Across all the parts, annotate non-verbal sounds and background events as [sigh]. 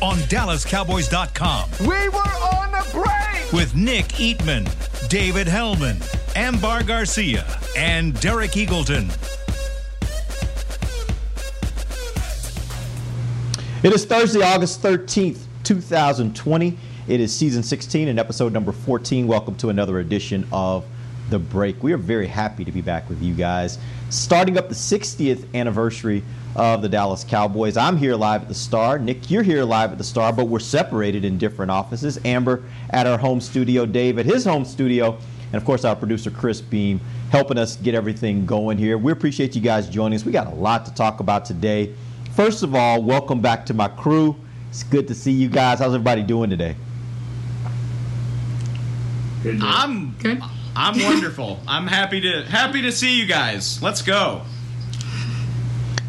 on DallasCowboys.com We were on a break. with Nick Eatman, David Helman, Ambar Garcia, and Derek Eagleton. It is Thursday, August 13th, 2020. It is season 16 and episode number 14. Welcome to another edition of The Break. We are very happy to be back with you guys. Starting up the 60th anniversary of the Dallas Cowboys. I'm here live at the Star. Nick, you're here live at the Star, but we're separated in different offices. Amber at our home studio, Dave at his home studio, and of course our producer Chris Beam helping us get everything going here. We appreciate you guys joining us. We got a lot to talk about today. First of all, welcome back to my crew. It's good to see you guys. How's everybody doing today? I'm Good. I'm wonderful. I'm happy to happy to see you guys. Let's go.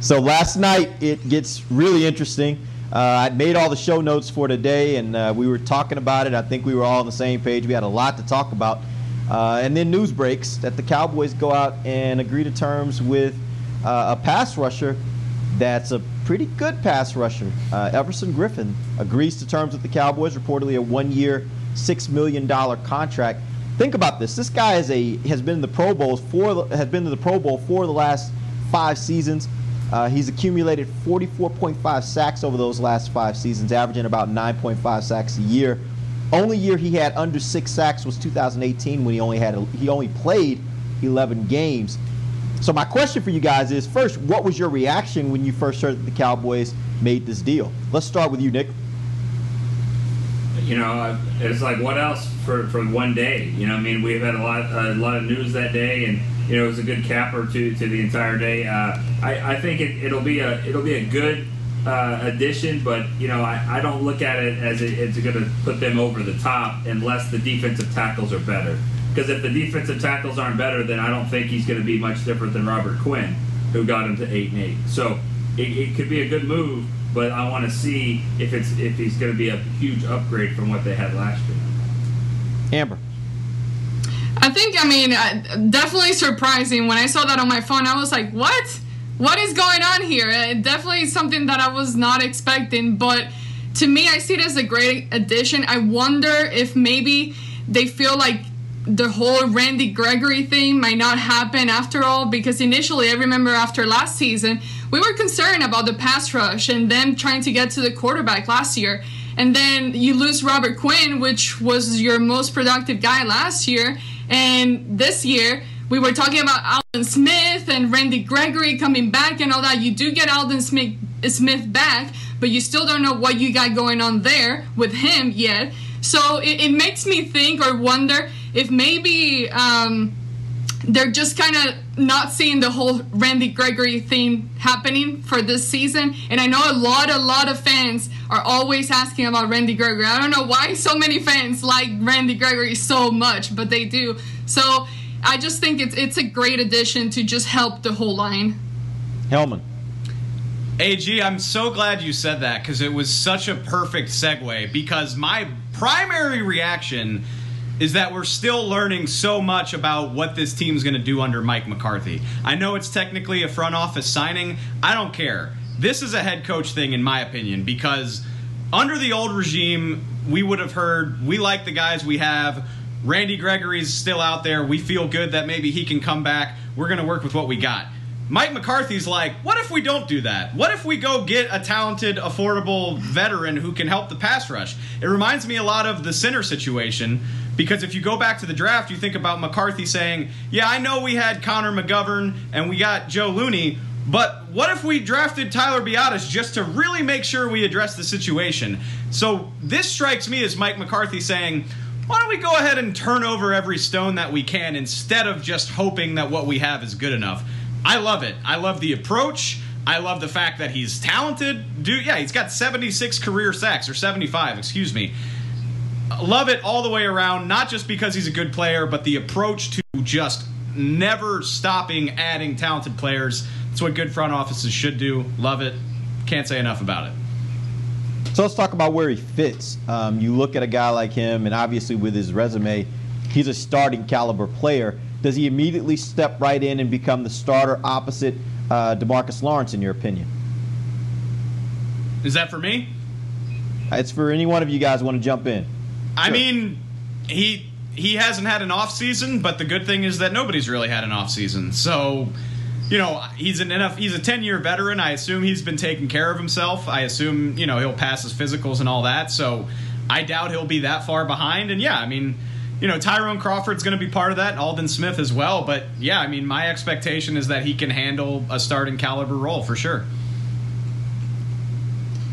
So last night it gets really interesting. Uh, I made all the show notes for today, and uh, we were talking about it. I think we were all on the same page. We had a lot to talk about. Uh, and then news breaks that the Cowboys go out and agree to terms with uh, a pass rusher that's a pretty good pass rusher. Uh, Everson Griffen agrees to terms with the Cowboys, reportedly a one-year, six million dollar contract. Think about this. This guy is a has been in the Pro Bowls for has been to the Pro Bowl for the last five seasons. Uh, he's accumulated 44.5 sacks over those last five seasons, averaging about 9.5 sacks a year. Only year he had under six sacks was 2018 when he only had he only played 11 games. So my question for you guys is: first, what was your reaction when you first heard that the Cowboys made this deal? Let's start with you, Nick. you know, it's like what else for, for one day? You know, I mean, we've had a lot a lot of news that day, and you know, it was a good capper to, to the entire day. Uh, I, I think it, it'll be a it'll be a good uh, addition, but you know, I, I don't look at it as it, it's going to put them over the top unless the defensive tackles are better. Because if the defensive tackles aren't better, then I don't think he's going to be much different than Robert Quinn, who got him to eight and eight. So it, it could be a good move, but I want to see if it's if he's going to be a huge upgrade from what they had last year. Amber. I think, I mean, uh, definitely surprising. When I saw that on my phone, I was like, what? What is going on here? Uh, definitely something that I was not expecting. But to me, I see it as a great addition. I wonder if maybe they feel like the whole Randy Gregory thing might not happen after all. Because initially, I remember after last season, we were concerned about the pass rush and them trying to get to the quarterback last year. And then you lose Robert Quinn, which was your most productive guy last year. And this year, we were talking about Aldon Smith and Randy Gregory coming back and all that. You do get Aldon Smith, Smith back, but you still don't know what you got going on there with him yet. So it, it makes me think or wonder if maybe um, they're just kind of not seeing the whole Randy Gregory thing happening for this season. And I know a lot, a lot of fans are always asking about Randy Gregory. I don't know why so many fans like Randy Gregory so much, but they do. So I just think it's it's a great addition to just help the whole line. Helman. AG, I'm so glad you said that because it was such a perfect segue. Because my primary reaction is that we're still learning so much about what this team's going to do under Mike McCarthy. I know it's technically a front office signing. I don't care. This is a head coach thing, in my opinion, because under the old regime, we would have heard we like the guys we have. Randy Gregory's still out there. We feel good that maybe he can come back. We're going to work with what we got. Mike McCarthy's like, what if we don't do that? What if we go get a talented, affordable veteran who can help the pass rush? It reminds me a lot of the center situation because if you go back to the draft, you think about McCarthy saying, yeah, I know we had Connor McGovern and we got Joe Looney, but what if we drafted Tyler Biadasz just to really make sure we address the situation? So this strikes me as Mike McCarthy saying, why don't we go ahead and turn over every stone that we can instead of just hoping that what we have is good enough? I love it. I love the approach. I love the fact that he's talented. Dude, yeah, he's got 76 career sacks or 75, excuse me. Love it all the way around. Not just because he's a good player, but the approach to just never stopping adding talented players. That's what good front offices should do. Love it. Can't say enough about it. So let's talk about where he fits. Um, you look at a guy like him, and obviously with his resume, he's a starting caliber player. Does he immediately step right in and become the starter opposite uh, Demarcus Lawrence, in your opinion? Is that for me? It's for any one of you guys who want to jump in. I mean, he he hasn't had an off season, but the good thing is that nobody's really had an off season. So, you know, he's an enough. He's a ten year veteran. I assume he's been taking care of himself. I assume you know he'll pass his physicals and all that. So, I doubt he'll be that far behind. And yeah, I mean. You know, Tyrone Crawford's going to be part of that, Aldon Smith as well. But yeah, I mean, my expectation is that he can handle a starting caliber role for sure.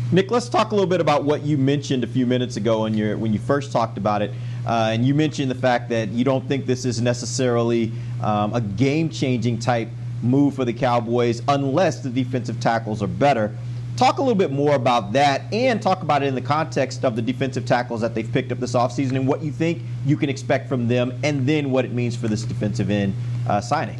Nick, let's talk a little bit about what you mentioned a few minutes ago when, you when you first talked about it. Uh, and you mentioned the fact that you don't think this is necessarily um, a game changing type move for the Cowboys unless the defensive tackles are better. Talk a little bit more about that and talk about it in the context of the defensive tackles that they've picked up this offseason and what you think you can expect from them and then what it means for this defensive end uh, signing.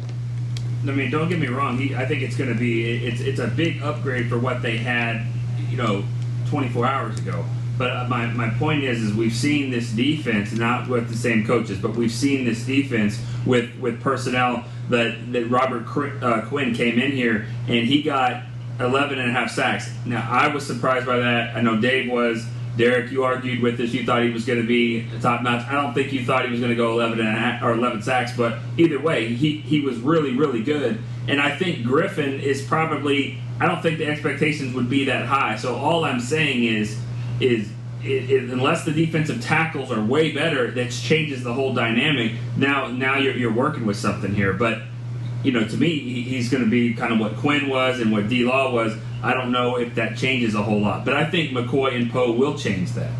I mean, don't get me wrong. He, I think it's going to be it's it's a big upgrade for what they had, you know, 24 hours ago. But uh, my, my point is, is we've seen this defense not with the same coaches, but we've seen this defense with with personnel that that Robert uh, Quinn came in here and he got 11 and a half sacks. Now I was surprised by that. I know Dave was. Derek, you argued with this. You thought he was going to be a top notch. I don't think you thought he was going to go 11 and a half, or 11 sacks, but either way, he, he was really, really good. And I think Griffen is probably. I don't think the expectations would be that high. So all I'm saying is, is it, it, unless the defensive tackles are way better, that changes the whole dynamic. Now, now you're, you're working with something here. But you know, to me, he- he's going to be kind of what Quinn was and what D Law was. I don't know if that changes a whole lot, but I think McCoy and Poe will change that.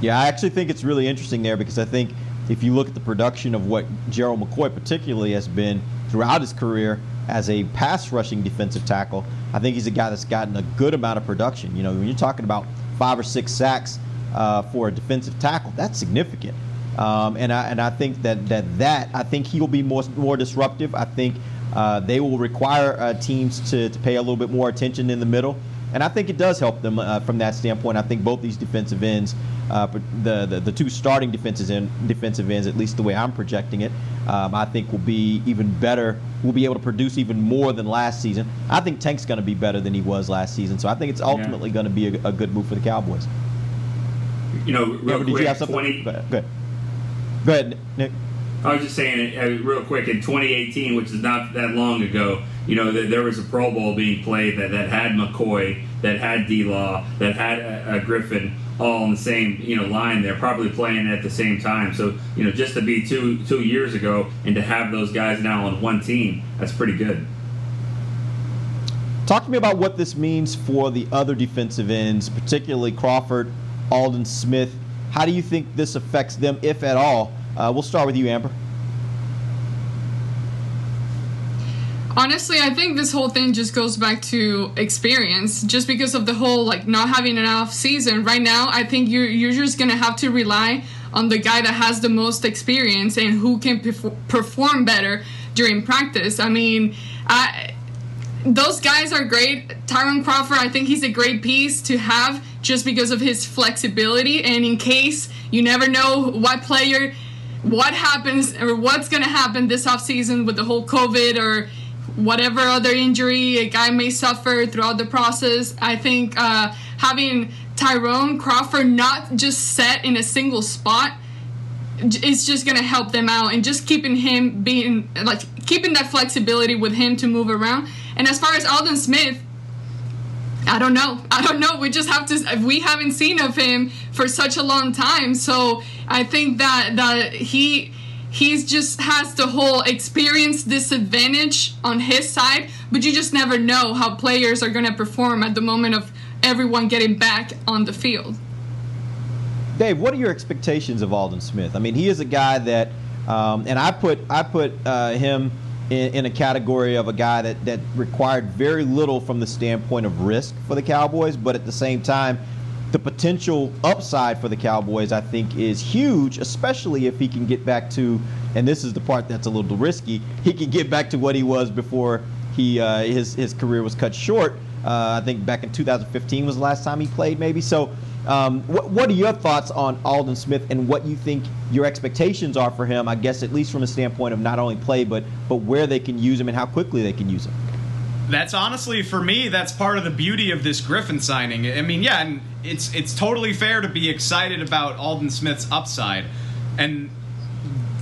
Yeah, I actually think it's really interesting there because I think if you look at the production of what Gerald McCoy particularly has been throughout his career as a pass rushing defensive tackle, I think he's a guy that's gotten a good amount of production. You know, when you're talking about five or six sacks uh, for a defensive tackle, that's significant. Um, and I and I think that that that I think he will be more more disruptive. I think uh, they will require uh, teams to, to pay a little bit more attention in the middle. And I think it does help them uh, from that standpoint. I think both these defensive ends, uh, the, the the two starting defensive end, defensive ends, at least the way I'm projecting it, um, I think will be even better. Will be able to produce even more than last season. I think Tank's going to be better than he was last season. So I think it's ultimately going to be a, a good move for the Cowboys. You know, Yeah, real but did you have something? 20, Go ahead. Go ahead, Go ahead, Nick. I was just saying, uh, real quick, in 2018, which is not that long ago, you know, th- there was a Pro Bowl being played that, that had McCoy, that had D Law, that had uh, uh, Griffen, all on the same you know line. They're probably playing at the same time. So you know, just to be two two years ago and to have those guys now on one team, that's pretty good. Talk to me about what this means for the other defensive ends, particularly Crawford, Aldon Smith. How do you think this affects them, if at all? Uh, we'll start with you, Amber. Honestly, I think this whole thing just goes back to experience. Just because of the whole like not having an off season right now, I think you're you're just gonna have to rely on the guy that has the most experience and who can perf- perform better during practice. I mean, I those guys are great. Tyrone Crawford, I think he's a great piece to have just because of his flexibility. And in case you never know what player, what happens, or what's going to happen this offseason with the whole COVID or whatever other injury a guy may suffer throughout the process, I think uh, having Tyrone Crawford not just set in a single spot it's just gonna help them out and just keeping him being like keeping that flexibility with him to move around. And as far as Aldon Smith, I don't know. I don't know. We just have to. We haven't seen of him for such a long time, so I think that that he he's just has the whole experience disadvantage on his side. But you just never know how players are gonna perform at the moment of everyone getting back on the field. Dave, what are your expectations of Aldon Smith? I mean, he is a guy that, um, and I put I put uh, him in, in a category of a guy that that required very little from the standpoint of risk for the Cowboys, but at the same time, the potential upside for the Cowboys, I think, is huge, especially if he can get back to, and this is the part that's a little risky, he can get back to what he was before he uh, his his career was cut short. Uh, I think back in 2015 was the last time he played, maybe. So, um, what, what are your thoughts on Aldon Smith and what you think your expectations are for him? I guess at least from a standpoint of not only play, but but where they can use him and how quickly they can use him. That's honestly for me. That's part of the beauty of this Griffen signing. I mean, yeah, and it's it's totally fair to be excited about Aldon Smith's upside, and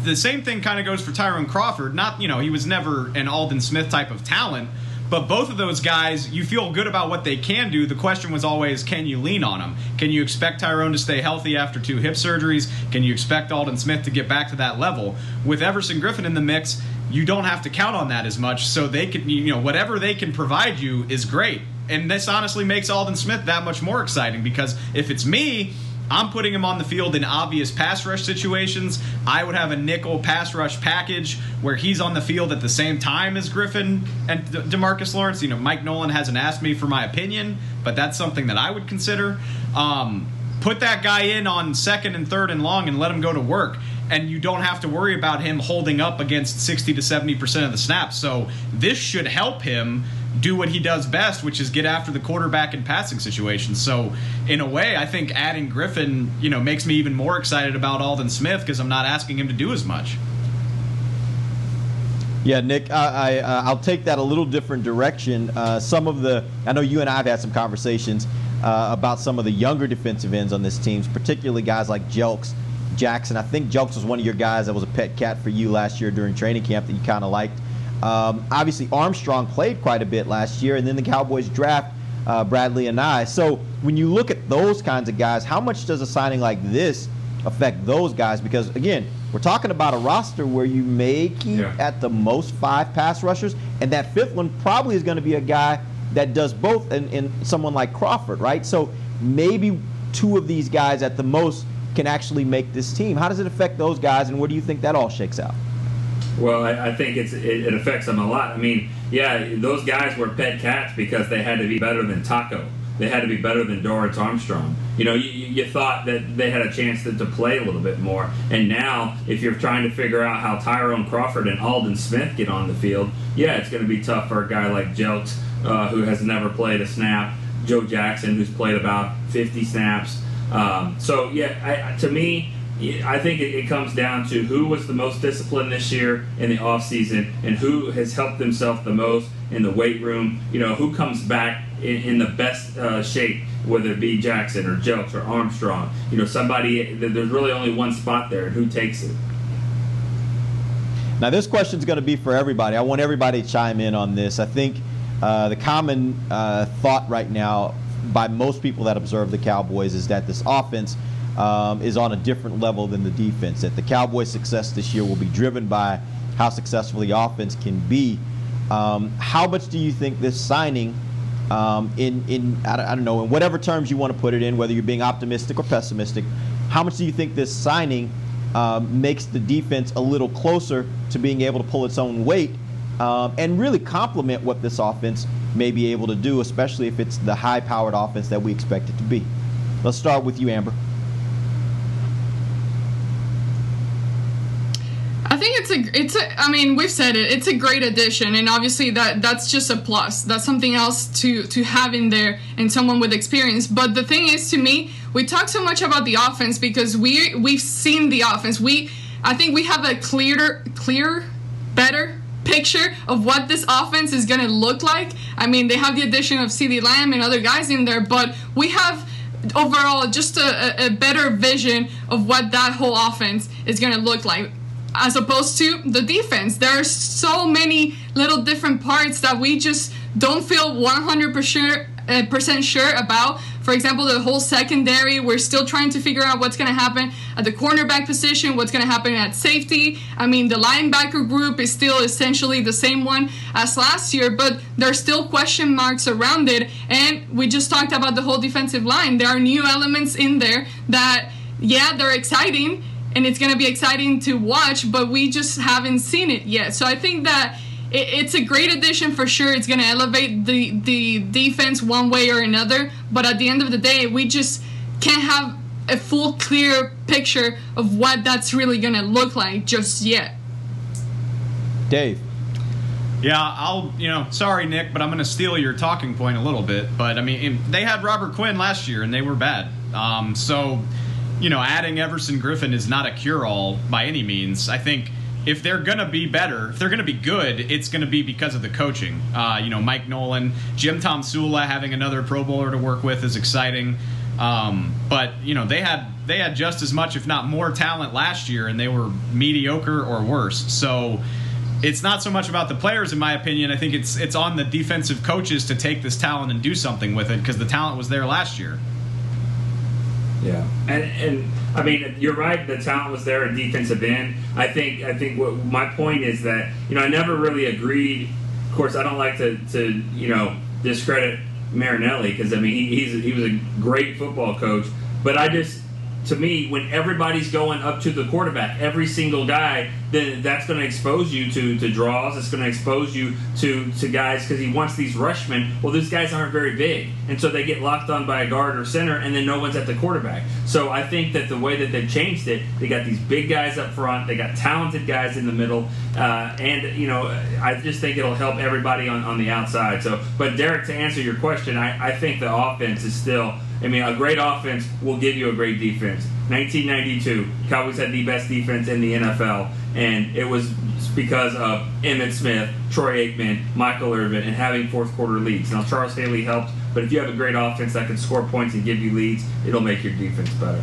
the same thing kind of goes for Tyrone Crawford. Not you know he was never an Aldon Smith type of talent, but both of those guys, you feel good about what they can do. The question was always, can you lean on them? Can you expect Tyrone to stay healthy after two hip surgeries? Can you expect Aldon Smith to get back to that level? With Everson Griffen in the mix, you don't have to count on that as much. So they can, you know, whatever they can provide you is great. And this honestly makes Aldon Smith that much more exciting because if it's me, I'm putting him on the field in obvious pass rush situations. I would have a nickel pass rush package where he's on the field at the same time as Griffen and De- Demarcus Lawrence. You know, Mike Nolan hasn't asked me for my opinion, but that's something that I would consider. Um, put that guy in on second and third and long and let him go to work and you don't have to worry about him holding up against 60 to 70% of the snaps. So this should help him do what he does best, which is get after the quarterback in passing situations. So in a way, I think adding Griffen, you know, makes me even more excited about Aldon Smith because I'm not asking him to do as much. Yeah, Nick, I, I uh, I'll take that a little different direction. Uh, some of the I know you and I have had some conversations uh, about some of the younger defensive ends on this team, particularly guys like Jelks Jackson. I think Jelks was one of your guys that was a pet cat for you last year during training camp that you kind of liked. Um, obviously, Armstrong played quite a bit last year, and then the Cowboys draft uh, Anae. So when you look at those kinds of guys, how much does a signing like this affect those guys? Because again, we're talking about a roster where you may keep yeah. at the most five pass rushers, and that fifth one probably is going to be a guy that does both, and, and someone like Crawford, right? So maybe two of these guys at the most can actually make this team. How does it affect those guys, and where do you think that all shakes out? Well, I, I think it's it, it, affects them a lot. I mean, yeah, those guys were pet cats because they had to be better than Taco. They had to be better than Dorance Armstrong. You know, you, you thought that they had a chance to, to play a little bit more. And now, if you're trying to figure out how Tyrone Crawford and Aldon Smith get on the field, yeah, it's going to be tough for a guy like Jelks, uh, who has never played a snap, Joe Jackson, who's played about 50 snaps. Um, so yeah, I, to me, I think it, comes down to who was the most disciplined this year in the off season, and who has helped themselves the most in the weight room. You know, who comes back in, in the best uh, shape, whether it be Jackson or Jelks or Armstrong. You know, somebody. There's really only one spot there, and who takes it. Now, this question is going to be for everybody. I want everybody to chime in on this. I think uh, the common uh, thought right now by most people that observe the Cowboys is that this offense um, is on a different level than the defense. That the Cowboys' success this year will be driven by how successful the offense can be. Um, how much do you think this signing, um, in in I don't know, in whatever terms you want to put it in, whether you're being optimistic or pessimistic, how much do you think this signing um, makes the defense a little closer to being able to pull its own weight um, and really complement what this offense may be able to do, especially if it's the high powered offense that we expect it to be. Let's start with you, Amber. I think it's a it's a I mean we've said it it's a great addition and obviously that that's just a plus. That's something else to to have in there and someone with experience. But the thing is to me we talk so much about the offense because we we've seen the offense. We I think we have a clearer clearer better picture of what this offense is going to look like. I mean, they have the addition of CeeDee Lamb and other guys in there, but we have overall just a, a better vision of what that whole offense is going to look like as opposed to the defense. There are so many little different parts that we just don't feel 100% uh, sure about. For example, the whole secondary, we're still trying to figure out what's going to happen at the cornerback position, what's going to happen at safety. I mean, the linebacker group is still essentially the same one as last year, but there's still question marks around it. And we just talked about the whole defensive line. There are new elements in there that, yeah, they're exciting and it's going to be exciting to watch, but we just haven't seen it yet. So I think that it, it's a great addition for sure. It's going to elevate the the defense one way or another. But at the end of the day, we just can't have a full clear picture of what that's really gonna look like just yet. Dave. Yeah, I'll, you know, sorry, Nick, but I'm going to steal your talking point a little bit. But, I mean, they had Robert Quinn last year, and they were bad. Um, so, you know, adding Everson Griffen is not a cure all by any means. I think if they're going to be better, if they're going to be good, it's going to be because of the coaching. Uh, you know, Mike Nolan, Jim Tomsula having another Pro Bowler to work with is exciting. Um, but you know they had they had just as much, if not more, talent last year, and they were mediocre or worse. So it's not so much about the players, in my opinion. I think it's it's on the defensive coaches to take this talent and do something with it because the talent was there last year. Yeah, and and I mean you're right. The talent was there at defensive end. I think I think what my point is that you know I never really agreed. Of course, I don't like to to you know discredit Marinelli because I mean he, he's he was a great football coach, but I just to me, when everybody's going up to the quarterback, every single guy, then that's going to expose you to, to draws. It's going to expose you to, to guys because he wants these rushmen. Well, these guys aren't very big. And so they get locked on by a guard or center, and then no one's at the quarterback. So I think that the way that they've changed it, they got these big guys up front, they got talented guys in the middle, uh, and, you know, I just think it'll help everybody on, on the outside. So, But Derek, to answer your question, I, I think the offense is still – I mean, a great offense will give you a great defense. 1992, Cowboys had the best defense in the NFL, and it was because of Emmitt Smith, Troy Aikman, Michael Irvin, and having fourth quarter leads. Now, Charles Haley helped, but if you have a great offense that can score points and give you leads, it'll make your defense better.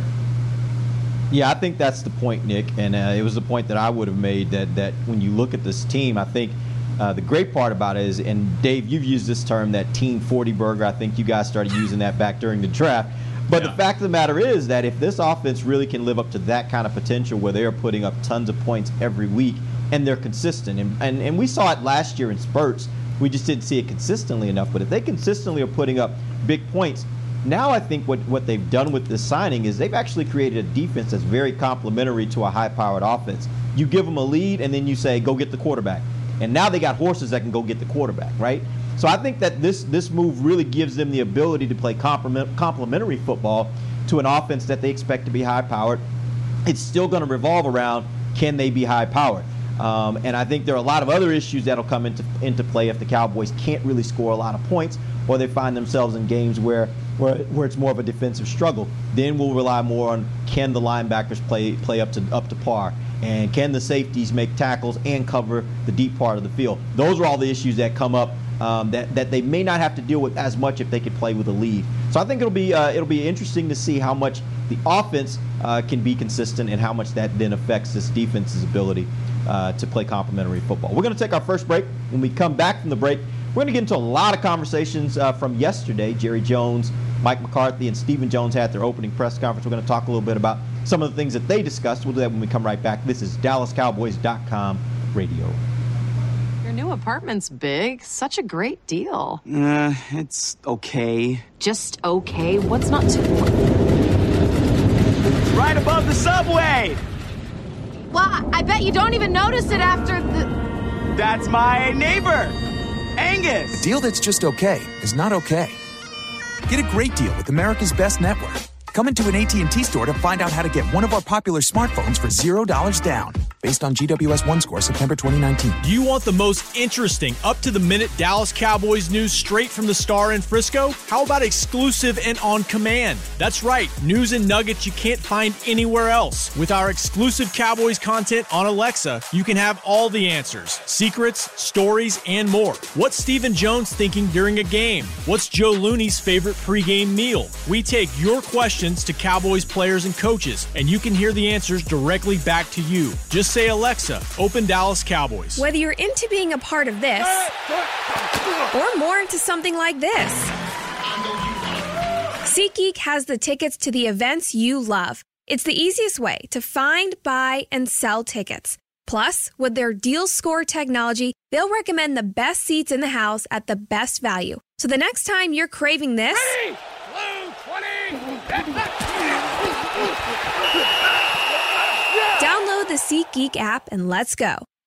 Yeah, I think that's the point, Nick, and uh, it was the point that I would have made that that when you look at this team, I think – uh, the great part about it is, and Dave, you've used this term, that Team 40 burger. I think you guys started using that back during the draft. But yeah. the fact of the matter is that if this offense really can live up to that kind of potential where they are putting up tons of points every week and they're consistent, and, and, and we saw it last year in spurts, we just didn't see it consistently enough. But if they consistently are putting up big points, now I think what, what they've done with this signing is they've actually created a defense that's very complementary to a high powered offense. You give them a lead, and then you say, go get the quarterback and now they got horses that can go get the quarterback, right? So I think that this this move really gives them the ability to play complement, complementary football to an offense that they expect to be high powered. It's still going to revolve around can they be high powered. Um, and I think there are a lot of other issues that'll come into into play if the Cowboys can't really score a lot of points, or they find themselves in games where where, where it's more of a defensive struggle. Then we'll rely more on can the linebackers play play up to up to par and can the safeties make tackles and cover the deep part of the field? Those are all the issues that come up um, that, that they may not have to deal with as much if they could play with a lead. So I think it'll be uh, it'll be interesting to see how much the offense uh, can be consistent and how much that then affects this defense's ability uh, to play complementary football. We're going to take our first break. When we come back from the break, we're going to get into a lot of conversations uh, from yesterday. Jerry Jones, Mike McCarthy, and Stephen Jones had their opening press conference. We're going to talk a little bit about some of the things that they discussed. We'll do that when we come right back. This is DallasCowboys.com radio. Your new apartment's big. Such a great deal. Uh, it's okay. Just okay? What's not to. Right above the subway! Well, I bet you don't even notice it after the. That's my neighbor, Angus! A deal that's just okay is not okay. Get a great deal with America's Best Network. Come into an AT&T store to find out how to get one of our popular smartphones for $0 down based on GWS One score September 2019. Do you want the most interesting, up to the minute Dallas Cowboys news straight from the star in Frisco? How about exclusive and on command? That's right, news and nuggets you can't find anywhere else. With our exclusive Cowboys content on Alexa, you can have all the answers, secrets, stories, and more. What's Stephen Jones thinking during a game? What's Joe Looney's favorite pregame meal? We take your questions to Cowboys players and coaches, and you can hear the answers directly back to you. Just say, Alexa, open Dallas Cowboys. Whether you're into being a part of this or more into something like this, SeatGeek has the tickets to the events you love. It's the easiest way to find, buy, and sell tickets. Plus, with their deal score technology, they'll recommend the best seats in the house at the best value. So the next time you're craving this, Ready? Blue 20! Download the SeatGeek app and let's go.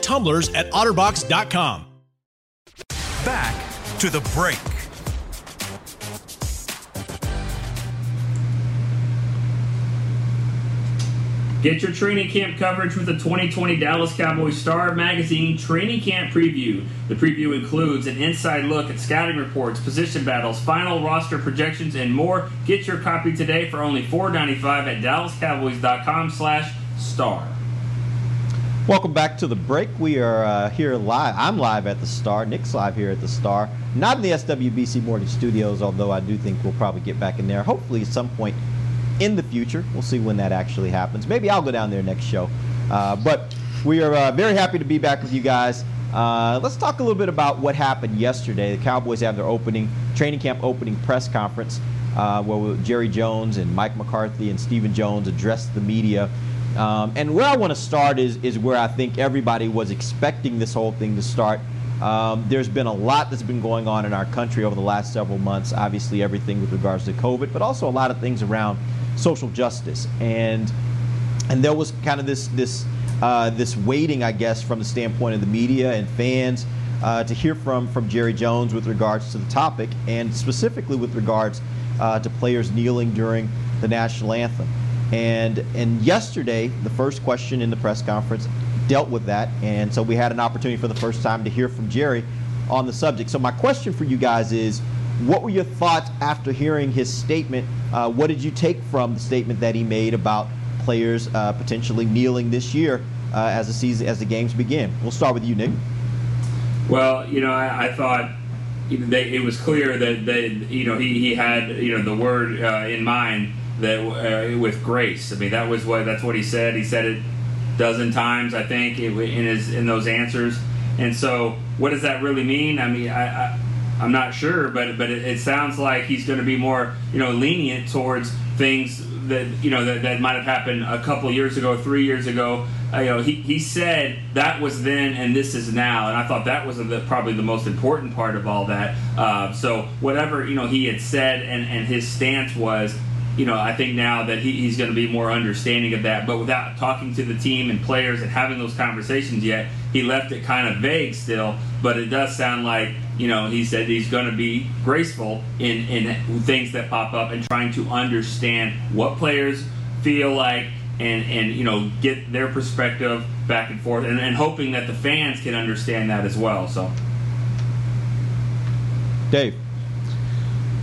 tumblers at otterbox.com. Back to the break. Get your training camp coverage with the 2020 Dallas Cowboys Star Magazine Training Camp Preview. The preview includes an inside look at scouting reports, position battles, final roster projections, and more. Get your copy today for only $4.95 at dallascowboys.com slash star. Welcome back to the break. We are uh, here live. I'm live at the Star. Nick's live here at the Star. Not in the SWBC Mortgage Studios, although I do think we'll probably get back in there. Hopefully, at some point in the future. We'll see when that actually happens. Maybe I'll go down there next show. Uh, but we are uh, very happy to be back with you guys. Uh, let's talk a little bit about what happened yesterday. The Cowboys have their opening training camp opening press conference uh, where Jerry Jones and Mike McCarthy and Stephen Jones addressed the media. Um, and where I want to start is, is where I think everybody was expecting this whole thing to start. Um, there's been a lot that's been going on in our country over the last several months. Obviously, everything with regards to COVID, but also a lot of things around social justice. And and there was kind of this this uh, this waiting, I guess, from the standpoint of the media and fans uh, to hear from from Jerry Jones with regards to the topic, and specifically with regards uh, to players kneeling during the national anthem. And and yesterday, the first question in the press conference dealt with that, and so we had an opportunity for the first time to hear from Jerry on the subject. So my question for you guys is, what were your thoughts after hearing his statement? Uh, what did you take from the statement that he made about players uh, potentially kneeling this year uh, as the season as the games begin? We'll start with you, Nick. Well, you know, I, I thought they, it was clear that they, you know he, he had you know the word uh, in mind that uh, with grace. I mean, that was what that's what he said. He said it a dozen times, I think, in his in those answers. And so, what does that really mean? I mean, I, I I'm not sure, but but it, it sounds like he's going to be more you know lenient towards things that you know that, that might have happened a couple years ago, three years ago. Uh, you know, he, he said that was then and this is now, and I thought that was the, probably the most important part of all that. Uh, so whatever you know he had said and and his stance was, you know, I think now that he, he's going to be more understanding of that. But without talking to the team and players and having those conversations yet, he left it kind of vague still. But it does sound like, you know, he said he's going to be graceful in, in things that pop up and trying to understand what players feel like and, and you know, get their perspective back and forth and, and hoping that the fans can understand that as well. So, Dave.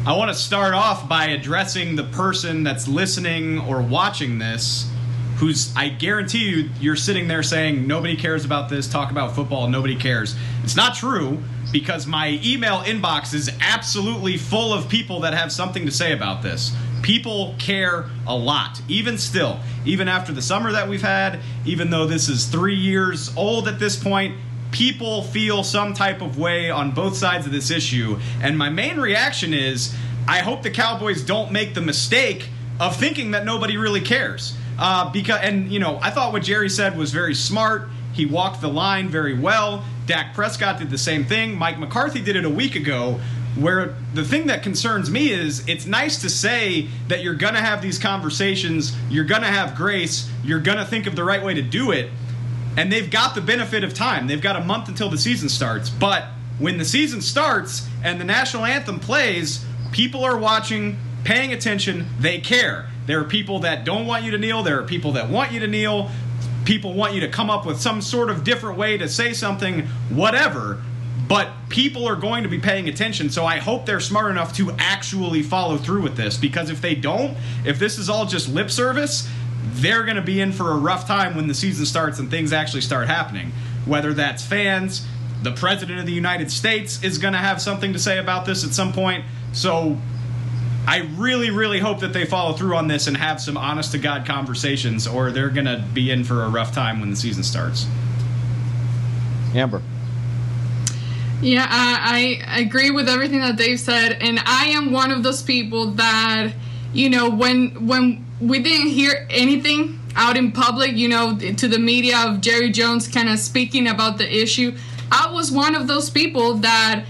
I want to start off by addressing the person that's listening or watching this who's I guarantee you you're sitting there saying nobody cares about this, talk about football, nobody cares. It's not true because my email inbox is absolutely full of people that have something to say about this. People care a lot, even still, even after the summer that we've had, even though this is three years old at this point, people feel some type of way on both sides of this issue. And my main reaction is I hope the Cowboys don't make the mistake of thinking that nobody really cares. Uh, because and you know, I thought what Jerry said was very smart. He walked the line very well. Dak Prescott did the same thing. Mike McCarthy did it a week ago. Where the thing that concerns me is it's nice to say that you're going to have these conversations, you're going to have grace, you're going to think of the right way to do it and they've got the benefit of time. They've got a month until the season starts. But when the season starts and the national anthem plays, people are watching, paying attention, they care. There are people that don't want you to kneel, there are people that want you to kneel. People want you to come up with some sort of different way to say something, whatever. But people are going to be paying attention, so I hope they're smart enough to actually follow through with this. Because if they don't, if this is all just lip service, they're going to be in for a rough time when the season starts and things actually start happening. Whether that's fans, the president of the United States is going to have something to say about this at some point. So I really, really hope that they follow through on this and have some honest to God conversations, or they're going to be in for a rough time when the season starts. Amber. Yeah, I, I agree with everything that Dave said, and I am one of those people that, you know, when when we didn't hear anything out in public, you know, to the media of Jerry Jones kind of speaking about the issue, I was one of those people that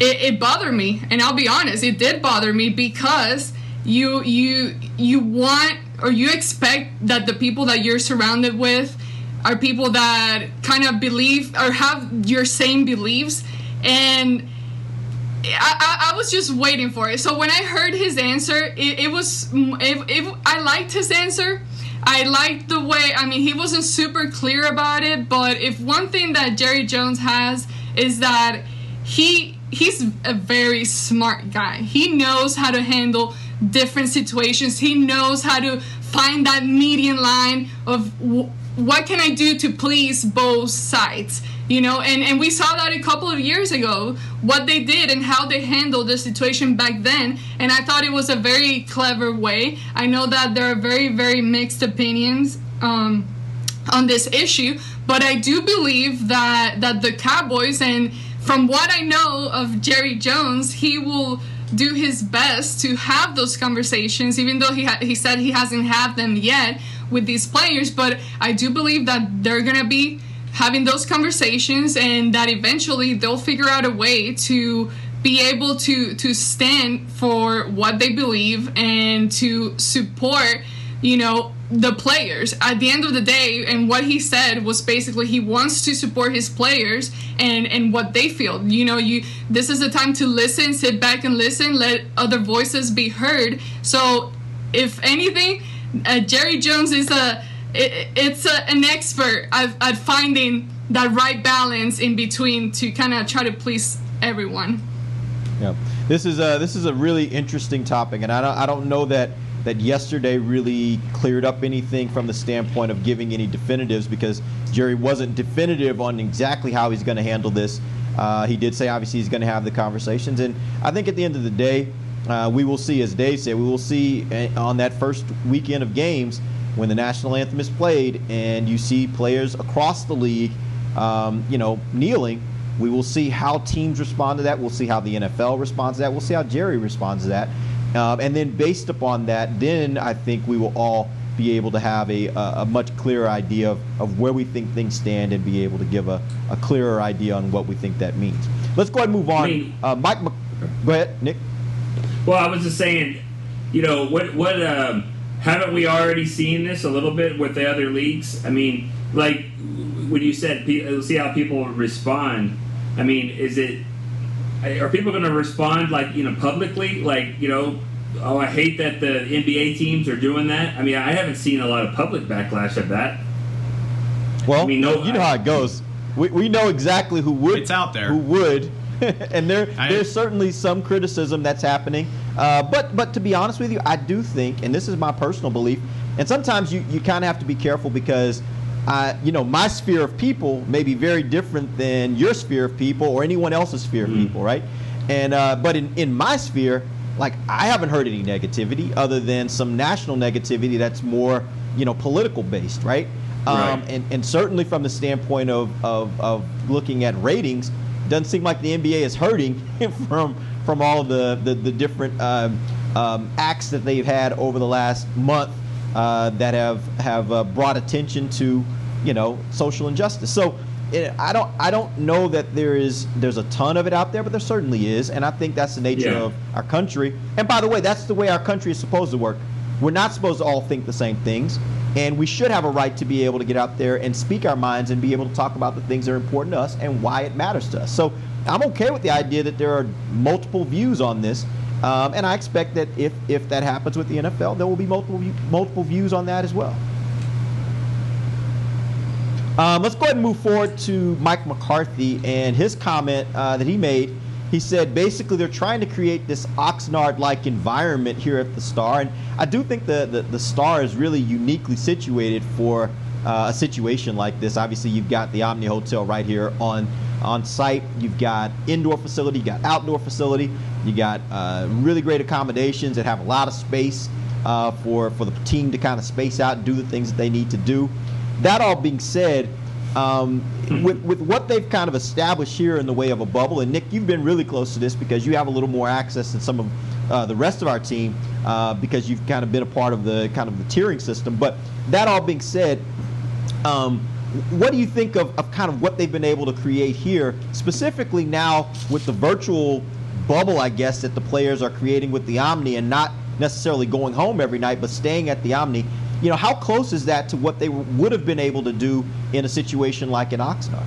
it, it bothered me, and I'll be honest, it did bother me because you you you want or you expect that the people that you're surrounded with are people that kind of believe or have your same beliefs. And I, I, was just waiting for it. So when I heard his answer, it, it was it, it, I liked his answer. I liked the way. I mean, he wasn't super clear about it, but if one thing that Jerry Jones has is that he he's a very smart guy. He knows how to handle different situations. He knows how to find that median line of w- what can I do to please both sides you know and and we saw that a couple of years ago what they did and how they handled the situation back then. And i thought it was a very clever way. I know that there are very very mixed opinions um, on this issue but i do believe that that the cowboys and from what i know of jerry jones he will do his best to have those conversations even though he ha- he said he hasn't had them yet with these players. But i do believe that they're gonna be having those conversations and that eventually they'll figure out a way to be able to to stand for what they believe and to support you know the players. At the end of the day and what he said was basically he wants to support his players and and what they feel. You know you this is a time to listen sit back and listen let other voices be heard. So if anything uh, jerry jones is a it, it's a, an expert at, at finding that right balance in between to kind of try to please everyone. Yeah, this is a this is a really interesting topic, and I don't I don't know that that yesterday really cleared up anything from the standpoint of giving any definitives because Jerry wasn't definitive on exactly how he's going to handle this. Uh, he did say obviously he's going to have the conversations, and I think at the end of the day, uh, we will see, as Dave said, we will see uh, on that first weekend of games when the national anthem is played and you see players across the league, um, you know, kneeling, we will see how teams respond to that. We'll see how the NFL responds to that. We'll see how Jerry responds to that. Um, and then based upon that, then I think we will all be able to have a, a, much clearer idea of, of where we think things stand and be able to give a, a clearer idea on what we think that means. Let's go ahead and move on. uh, Mike, go ahead, Nick. Well, I was just saying, you know, what, what, um, haven't we already seen this a little bit with the other leagues? I mean, like when you said uh, see how people respond. I mean, is it are people going to respond like you know publicly, like you know, oh I hate that the NBA teams are doing that. I mean, I haven't seen a lot of public backlash of that. Well, I mean, no, you know how it goes. We, we know exactly who would. It's out there. Who would [laughs] and there I, there's certainly some criticism that's happening. Uh, but but to be honest with you, I do think, and this is my personal belief, and sometimes you, you kind of have to be careful because. I, you know, my sphere of people may be very different than your sphere of people or anyone else's sphere mm-hmm. of people, right? And uh, but in, in my sphere, like I haven't heard any negativity other than some national negativity that's more, you know, political based, right? right. Um, and, and certainly from the standpoint of, of, of looking at ratings, doesn't seem like the NBA is hurting [laughs] from from all the the, the different um, um, acts that they've had over the last month uh, that have have uh, brought attention to you know social injustice. So it, I don't I don't know that there is there's a ton of it out there, but there certainly is, and I think that's the nature yeah. of our country. And by the way, that's the way our country is supposed to work. We're not supposed to all think the same things. And we should have a right to be able to get out there and speak our minds and be able to talk about the things that are important to us and why it matters to us. So I'm okay with the idea that there are multiple views on this. Um, and I expect that if, if that happens with the NFL, there will be multiple, multiple views on that as well. Um, let's go ahead and move forward to Mike McCarthy and his comment uh, that he made he said basically they're trying to create this Oxnard-like environment here at the Star, and I do think the the, the Star is really uniquely situated for uh, a situation like this. Obviously, you've got the Omni Hotel right here on on site. You've got indoor facility, you got outdoor facility, you got uh, really great accommodations that have a lot of space uh, for for the team to kind of space out and do the things that they need to do. That all being said, Um, with with what they've kind of established here in the way of a bubble, and Nick, you've been really close to this because you have a little more access than some of uh, the rest of our team uh, because you've kind of been a part of the kind of the tiering system. But that all being said, um, what do you think of, of kind of what they've been able to create here, specifically now with the virtual bubble, I guess, that the players are creating with the Omni and not necessarily going home every night, but staying at the Omni? You know, how close is that to what they would have been able to do in a situation like in Oxnard?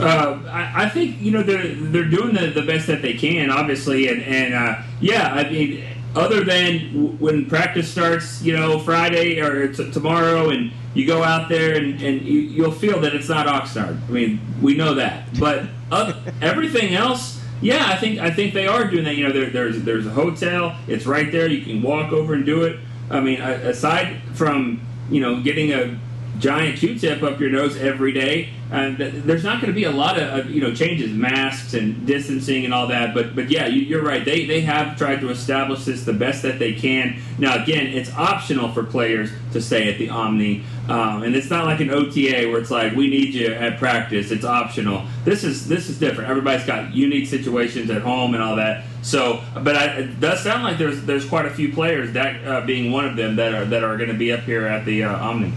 Uh, I, I, think you know they're they're doing the, the best that they can, obviously, and and uh, yeah, I mean, other than w- when practice starts, you know, Friday or t- tomorrow, and you go out there and, and you, will feel that it's not Oxnard. I mean, we know that, but [laughs] everything else, yeah, I think I think they are doing that. You know, there, there's there's a hotel, it's right there. You can walk over and do it. I mean, aside from you know getting a giant Q-tip up your nose every day. There's not going to be a lot of you know changes, masks and distancing and all that. But but yeah, you, are right. They they have tried to establish this the best that they can. Now again, it's optional for players to stay at the Omni, um, and it's not like an OTA where it's like we need you at practice. It's optional. This is this is different. Everybody's got unique situations at home and all that. So, but I, it does sound like there's there's quite a few players, that uh, being one of them, that are that are going to be up here at the uh, Omni.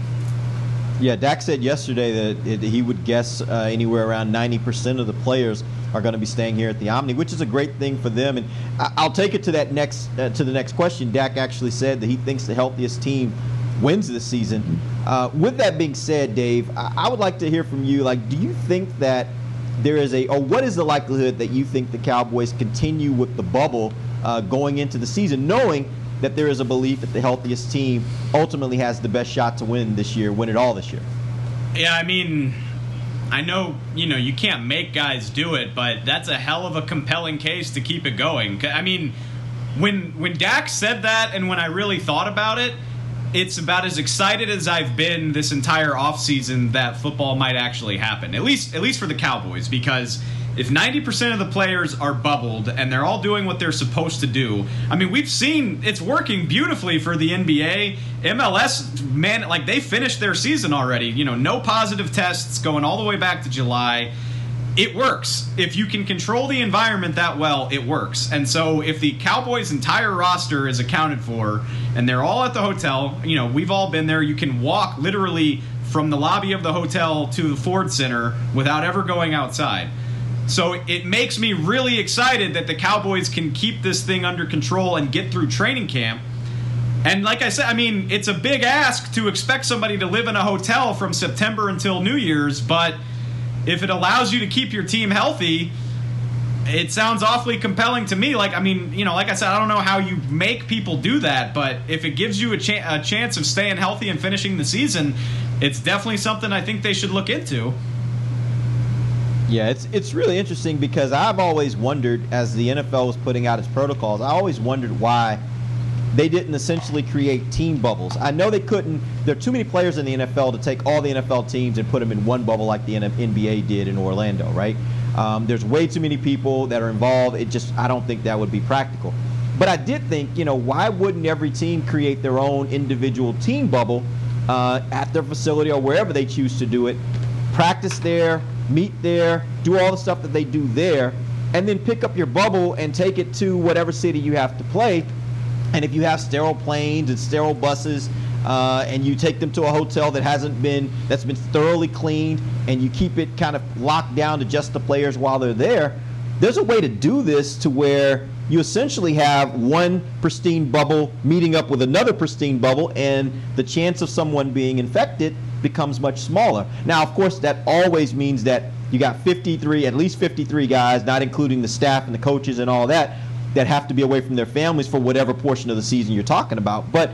Yeah, Dak said yesterday that it, he would guess uh, anywhere around 90% of the players are going to be staying here at the Omni, which is a great thing for them. And I, will take it to that next uh, to the next question. Dak actually said that he thinks the healthiest team wins this season. Uh, with that being said, Dave, I, I would like to hear from you. Like, do you think that there is a, or what is the likelihood that you think the Cowboys continue with the bubble uh, going into the season, knowing that there is a belief that the healthiest team ultimately has the best shot to win this year, win it all this year. Yeah, I mean, I know you know you can't make guys do it, but that's a hell of a compelling case to keep it going. I mean, when when Dak said that, and when I really thought about it, it's about as excited as I've been this entire offseason that football might actually happen. At least at least for the Cowboys, because if 90% of the players are bubbled and they're all doing what they're supposed to do, I mean, we've seen it's working beautifully for the NBA. MLS, man, like they finished their season already. You know, no positive tests going all the way back to July. It works. If you can control the environment that well, it works. And so if the Cowboys' entire roster is accounted for and they're all at the hotel, you know, we've all been there, you can walk literally from the lobby of the hotel to the Ford Center without ever going outside. So it makes me really excited that the Cowboys can keep this thing under control and get through training camp. And like I said, I mean, it's a big ask to expect somebody to live in a hotel from September until New Year's, but if it allows you to keep your team healthy, it sounds awfully compelling to me. Like, I mean, you know, like I said, I don't know how you make people do that, but if it gives you a, cha- a chance of staying healthy and finishing the season, it's definitely something I think they should look into. Yeah, it's it's really interesting because I've always wondered as the NFL was putting out its protocols, I always wondered why they didn't essentially create team bubbles. I know they couldn't. There are too many players in the NFL to take all the NFL teams and put them in one bubble like the NBA did in Orlando, right? Um, there's way too many people that are involved. It just I don't think that would be practical. But I did think, you know, why wouldn't every team create their own individual team bubble uh, at their facility or wherever they choose to do it? Practice there, meet there, do all the stuff that they do there, and then pick up your bubble and take it to whatever city you have to play. And if you have sterile planes and sterile buses, uh, and you take them to a hotel that hasn't been that's been thoroughly cleaned, and you keep it kind of locked down to just the players while they're there, there's a way to do this to where you essentially have one pristine bubble meeting up with another pristine bubble, and the chance of someone being infected becomes much smaller. Now, of course, that always means that you got 53, at least 53 guys, not including the staff and the coaches and all that, that have to be away from their families for whatever portion of the season you're talking about. But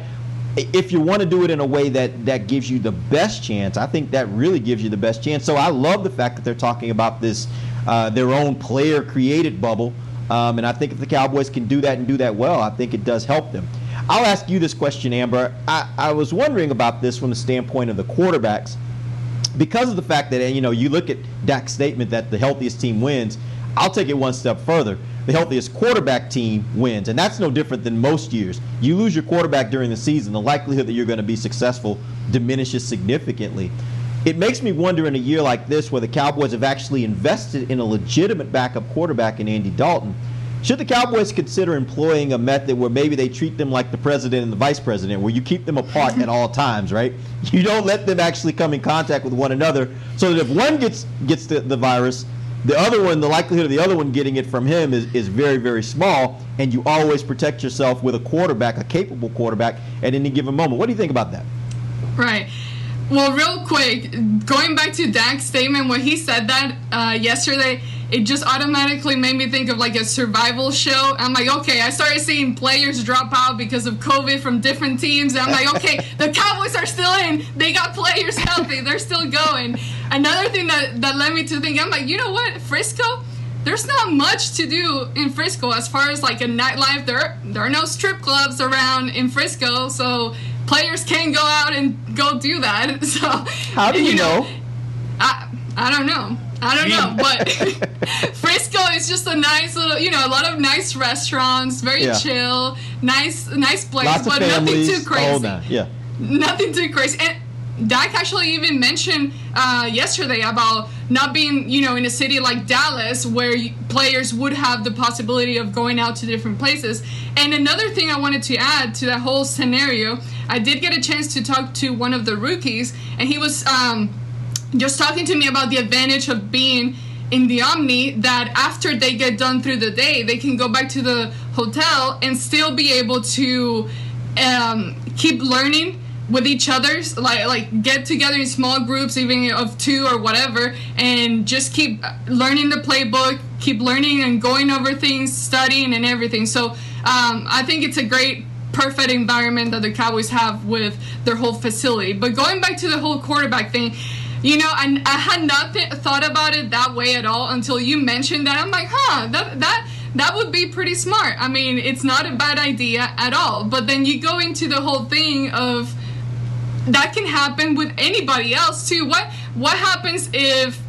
if you want to do it in a way that that gives you the best chance, I think that really gives you the best chance. So I love the fact that they're talking about this uh, their own player created bubble, um, and I think if the Cowboys can do that and do that well, I think it does help them. I'll ask you this question, Amber. I, I was wondering about this from the standpoint of the quarterbacks because of the fact that you know you look at Dak's statement that the healthiest team wins. I'll take it one step further. The healthiest quarterback team wins, and that's no different than most years. You lose your quarterback during the season, the likelihood that you're going to be successful diminishes significantly. it makes me wonder in a year like this where the Cowboys have actually invested in a legitimate backup quarterback in Andy Dalton. Should the Cowboys consider employing a method where maybe they treat them like the president and the vice president, where you keep them apart at all times, right? [laughs] You don't let them actually come in contact with one another, so that if one gets gets the, the virus, the other one, the likelihood of the other one getting it from him is, is very, very small, and you always protect yourself with a quarterback, a capable quarterback, at any given moment. What do you think about that? Right. Well, real quick, going back to Dak's statement when he said that uh, yesterday, it just automatically made me think of like a survival show. I'm like, okay, I started seeing players drop out because of COVID from different teams. And I'm like, okay, [laughs] the Cowboys are still in. They got players healthy. They're still going. Another thing that, that led me to think, I'm like, you know what, Frisco? There's not much to do in Frisco as far as like a nightlife. There, there are no strip clubs around in Frisco, so players can go out and go do that. [laughs] So how do you, you know, know? I I don't know. I don't know, but [laughs] Frisco is just a nice little, you know, a lot of nice restaurants, very yeah. chill, nice, nice place, Lots but nothing too crazy. Yeah, nothing too crazy. And Dak actually even mentioned uh, yesterday about not being, you know, in a city like Dallas where players would have the possibility of going out to different places. And another thing I wanted to add to that whole scenario, I did get a chance to talk to one of the rookies, and he was. Um, just talking to me about the advantage of being in the Omni that after they get done through the day, they can go back to the hotel and still be able to um, keep learning with each other, like like get together in small groups, even of two or whatever, and just keep learning the playbook, keep learning and going over things, studying and everything. So um, I think it's a great perfect environment that the Cowboys have with their whole facility. But going back to the whole quarterback thing, you know, I, I had not th- thought about it that way at all until you mentioned that. I'm like, huh, that that that would be pretty smart. I mean, it's not a bad idea at all. But then you go into the whole thing of that can happen with anybody else too. What what happens if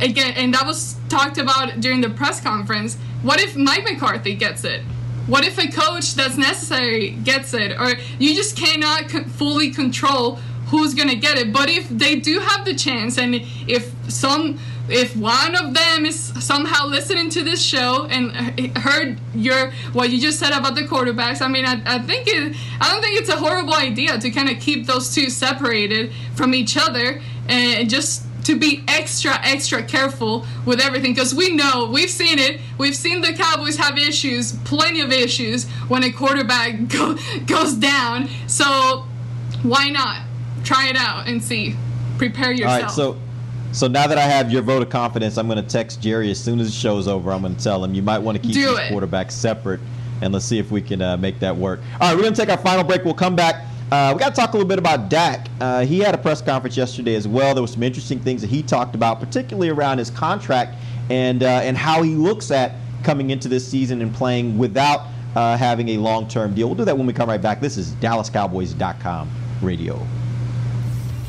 again, and that was talked about during the press conference. What if Mike McCarthy gets it? What if a coach that's necessary gets it? Or you just cannot co- fully control who's gonna get it. But if they do have the chance, and if some, if one of them is somehow listening to this show and heard your what you just said about the quarterbacks, I mean, I, I think it, I don't think it's a horrible idea to kind of keep those two separated from each other and just to be extra extra careful with everything. Because we know we've seen it. We've seen the cowboys have issues plenty of issues when a quarterback [laughs] go, goes down. So why not try it out and see. Prepare yourself. All right, so so now that I have your vote of confidence, I'm going to text Jerry as soon as the show's over. I'm going to tell him you might want to keep Do these quarterbacks separate, and let's see if we can uh, make that work. All right, we're going to take our final break. We'll come back. Uh, we got to talk a little bit about Dak. Uh, he had a press conference yesterday as well. There were some interesting things that he talked about, particularly around his contract and uh, and how he looks at coming into this season and playing without uh, having a long-term deal. We'll do that when we come right back. This is DallasCowboys.com radio.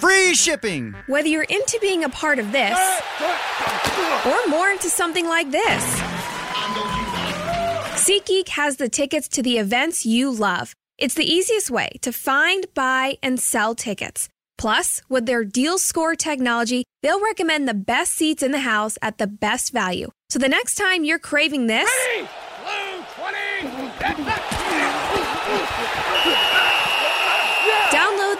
Free shipping! Whether you're into being a part of this or more into something like this, SeatGeek has the tickets to the events you love. It's the easiest way to find, buy, and sell tickets. Plus, with their deal score technology, they'll recommend the best seats in the house at the best value. So the next time you're craving this, Ready? Blue 20! Download the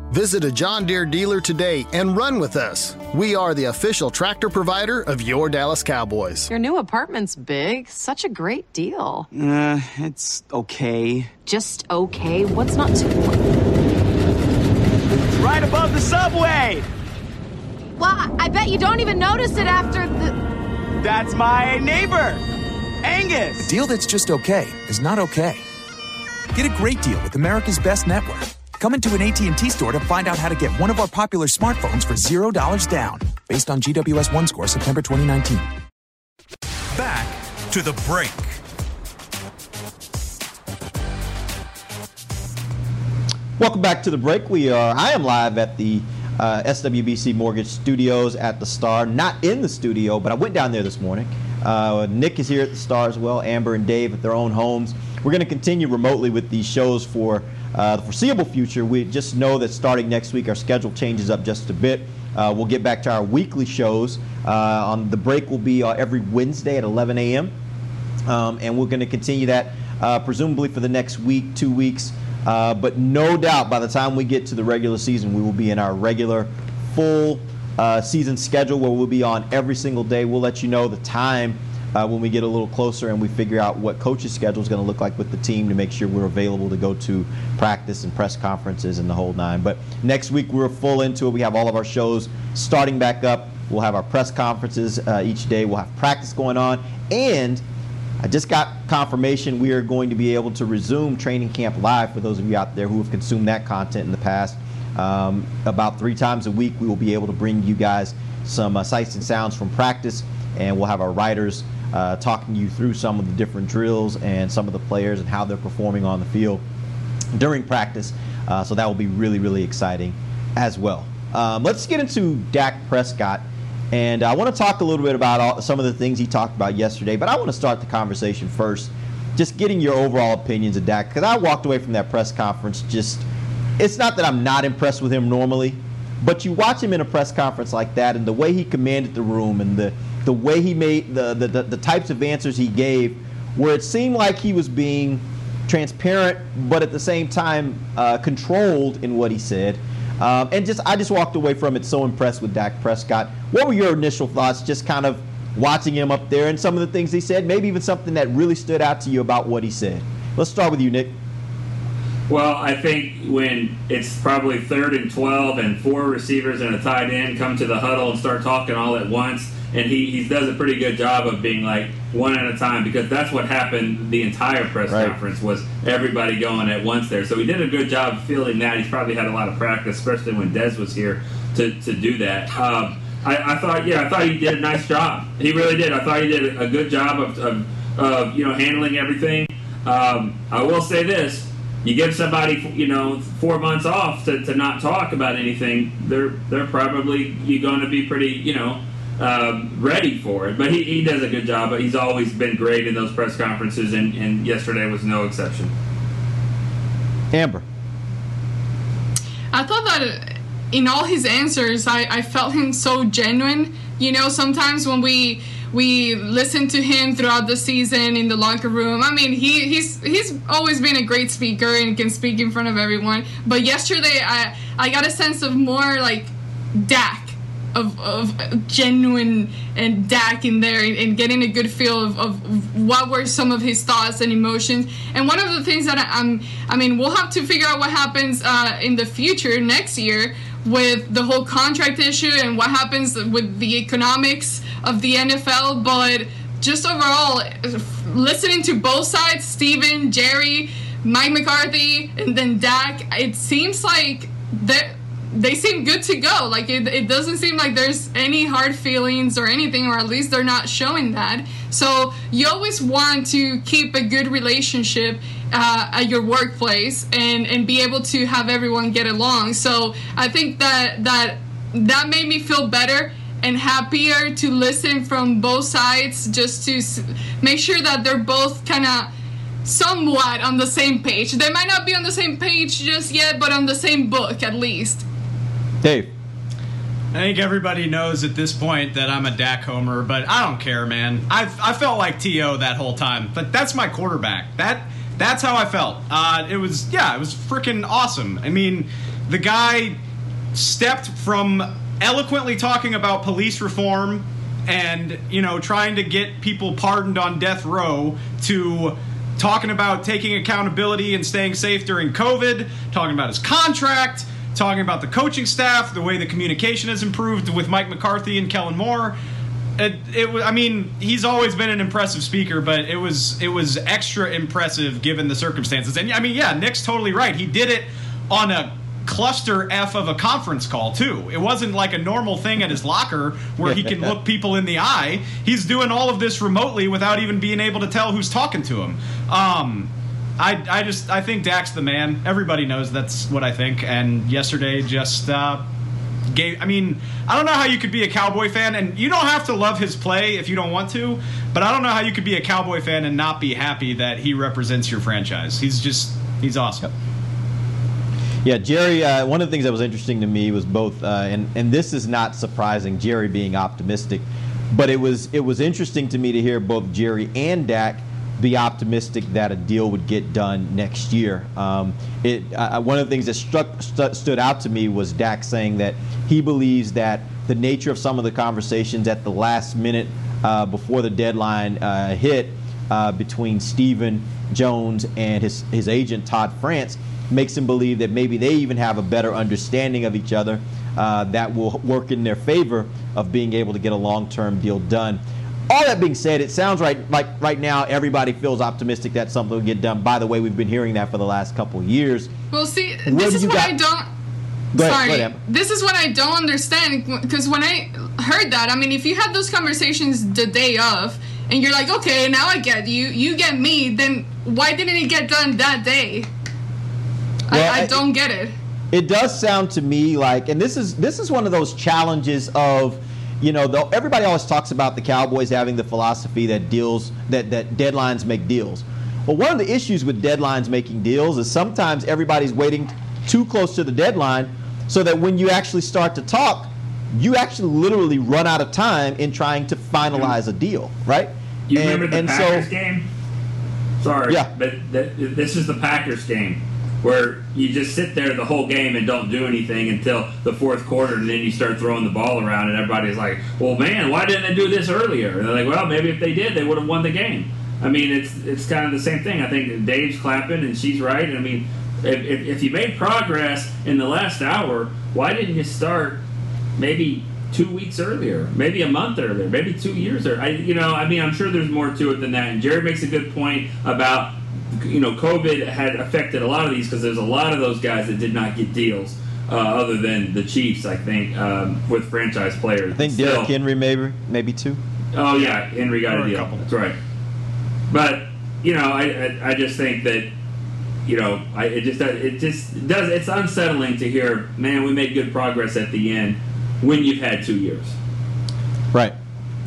Visit a John Deere dealer today and run with us. We are the official tractor provider of your Dallas Cowboys. Your new apartment's big. Such a great deal. Uh, it's okay. Just okay? What's not to. Right above the subway! Well, I bet you don't even notice it after the. That's my neighbor, Angus. A deal that's just okay is not okay. Get a great deal with America's Best Network. Come into an AT&T store to find out how to get one of our popular smartphones for $0 down, based on GWS 1 score September 2019. Back to the break. Welcome back to the break. We are. I am live at the uh, SWBC Mortgage Studios at the Star. Not in the studio, but I went down there this morning. Uh, Nick is here at the Star as well. Amber and Dave at their own homes. We're going to continue remotely with these shows for uh, the foreseeable future. We just know that starting next week, our schedule changes up just a bit. Uh, we'll get back to our weekly shows. Uh, on the break will be uh, every Wednesday at 11 a.m. Um, and we're going to continue that uh, presumably for the next week, two weeks. But no doubt by the time we get to the regular season, we will be in our regular full uh, season schedule where we'll be on every single day. We'll let you know the time uh, when we get a little closer and we figure out what coach's schedule is going to look like with the team to make sure we're available to go to practice and press conferences and the whole nine. But next week we're full into it. We have all of our shows starting back up. We'll have our press conferences uh, each day. We'll have practice going on. And I just got confirmation we are going to be able to resume training camp live for those of you out there who have consumed that content in the past. Um, about three times a week, we will be able to bring you guys some uh, sights and sounds from practice, and we'll have our writers uh, talking you through some of the different drills and some of the players and how they're performing on the field during practice. Uh, so that will be really, really exciting as well. Um, let's get into Dak Prescott. And I want to talk a little bit about all, some of the things he talked about yesterday, but I want to start the conversation first, just getting your overall opinions of Dak, because I walked away from that press conference just, it's not that I'm not impressed with him normally, but you watch him in a press conference like that and the way he commanded the room and the, the way he made the, the, the, the types of answers he gave, where it seemed like he was being transparent, but at the same time uh, controlled in what he said. Um, and just I just walked away from it so impressed with Dak Prescott. What were your initial thoughts, just kind of watching him up there and some of the things he said, maybe even something that really stood out to you about what he said? Let's start with you, Nick. Well, I think when it's probably third and 12 and four receivers and a tight end come to the huddle and start talking all at once, and he, he does a pretty good job of being like one at a time because that's what happened the entire press Right. conference was everybody going at once there. So he did a good job of feeling that. He's probably had a lot of practice, especially when Dez was here to, to do that. Um, I, I thought, yeah, I thought he did a nice job. He really did. I thought he did a good job of, of, of you know handling everything. Um, I will say this: you give somebody you know four months off to, to not talk about anything, they're they're probably you're going to be pretty you know um, ready for it. But he, he does a good job. But he's always been great in those press conferences, and, and yesterday was no exception. Amber. I thought that in all his answers, I, I felt him so genuine. You know, sometimes when we we listen to him throughout the season in the locker room, I mean, he he's he's always been a great speaker and can speak in front of everyone. But yesterday, I I got a sense of more like Dak. Of, of genuine and Dak in there and, and getting a good feel of, of what were some of his thoughts and emotions. And one of the things that I, I'm, I mean, we'll have to figure out what happens uh, in the future next year with the whole contract issue and what happens with the economics of the NFL. But just overall, listening to both sides, Stephen, Jerry, Mike McCarthy, and then Dak, it seems like that they seem good to go. Like it, it doesn't seem like there's any hard feelings or anything, or at least they're not showing that. So you always want to keep a good relationship uh, at your workplace and and be able to have everyone get along. So I think that that that made me feel better and happier to listen from both sides, just to make sure that they're both kind of somewhat on the same page. They might not be on the same page just yet, but on the same book at least. Dave. I think everybody knows at this point that I'm a Dak homer, but I don't care, man. I I felt like To that whole time, but that's my quarterback. That that's how I felt. Uh, it was yeah, it was freaking awesome. I mean, the guy stepped from eloquently talking about police reform and you know trying to get people pardoned on death row to talking about taking accountability and staying safe during covid talking about his contract talking about the coaching staff the way the communication has improved with mike mccarthy and kellen moore it, it I mean, he's always been an impressive speaker, but it was it was extra impressive given the circumstances. And I mean, yeah, Nick's totally right. He did it on a cluster F of a conference call too. It wasn't like a normal thing at his locker where he can [laughs] look people in the eye. He's doing all of this remotely without even being able to tell who's talking to him. Um, I, I just I think Dak's the man. Everybody knows that's what I think. And yesterday just uh, gave. I mean, I don't know how you could be a Cowboy fan, and you don't have to love his play if you don't want to. But I don't know how you could be a Cowboy fan and not be happy that he represents your franchise. He's just he's awesome. Yeah, Jerry. Uh, one of the things that was interesting to me was both, uh, and and this is not surprising, Jerry being optimistic, but it was it was interesting to me to hear both Jerry and Dak be optimistic that a deal would get done next year. Um, it one of the things that struck stood out to me was Dak saying that he believes that the nature of some of the conversations at the last minute uh, before the deadline uh, hit uh, between Stephen Jones and his his agent Todd France makes him believe that maybe they even have a better understanding of each other uh, that will work in their favor of being able to get a long-term deal done. All that being said, it sounds right like right now everybody feels optimistic that something will get done. By the way, we've been hearing that for the last couple of years. Well, see, this is what got? I don't. Ahead, Sorry, ahead, this is what I don't understand because when I heard that, I mean, if you had those conversations the day of, and you're like, okay, now I get you, you get me, then why didn't it get done that day? Well, I, I I- don't get it. It does sound to me like, and this is this is one of those challenges of, you know, though everybody always talks about the Cowboys having the philosophy that deals that that deadlines make deals. Well, one of the issues with deadlines making deals is sometimes everybody's waiting too close to the deadline, so that when you actually start to talk, you actually literally run out of time in trying to finalize a deal, right? You And- remember the and so- Packers game? Sorry, Yeah. but th- this is the Packers game where you just sit there the whole game and don't do anything until the fourth quarter, and then you start throwing the ball around, and everybody's like, "Well, man, why didn't they do this earlier?" And they're like, "Well, maybe if they did, they would have won the game." I mean, it's it's kind of the same thing. I think Dave's clapping, and she's right. I mean, if, if, if you made progress in the last hour, why didn't you start maybe two weeks earlier, maybe a month earlier, maybe two years earlier. I, you know, I mean, I'm sure there's more to it than that. And Jared makes a good point about, you know, COVID had affected a lot of these because there's a lot of those guys that did not get deals. Uh, other than the Chiefs, I think, um, with franchise players. I think Still- Derrick Henry maybe maybe two. Oh yeah, Henry got Or a a deal. couple. That's right. But you know, I, I I just think that you know, I it just it just does it's unsettling to hear, man, we made good progress at the end when you've had two years. Right.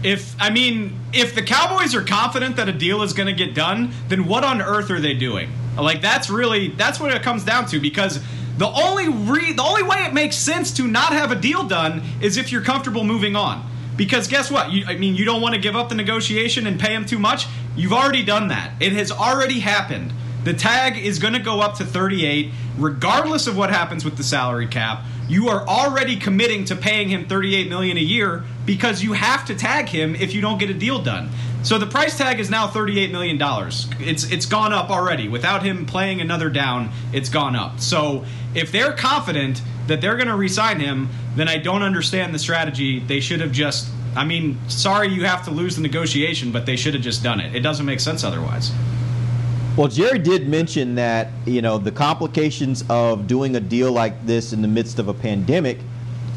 If I mean, if the Cowboys are confident that a deal is going to get done, then what on earth are they doing? Like that's really that's what it comes down to because the only re- the only way it makes sense to not have a deal done is if you're comfortable moving on. Because guess what? You, I mean, you don't want to give up the negotiation and pay him too much. You've already done that. It has already happened. The tag is going to go up to 38, regardless of what happens with the salary cap. You are already committing to paying him 38 million a year because you have to tag him if you don't get a deal done. So the price tag is now 38 million dollars. It's it's gone up already. Without him playing another down, it's gone up. So if they're confident that they're going to re-sign him, then I don't understand the strategy. They should have just I mean, sorry you have to lose the negotiation, but they should have just done it. It doesn't make sense otherwise. Well, Jerry did mention that you know the complications of doing a deal like this in the midst of a pandemic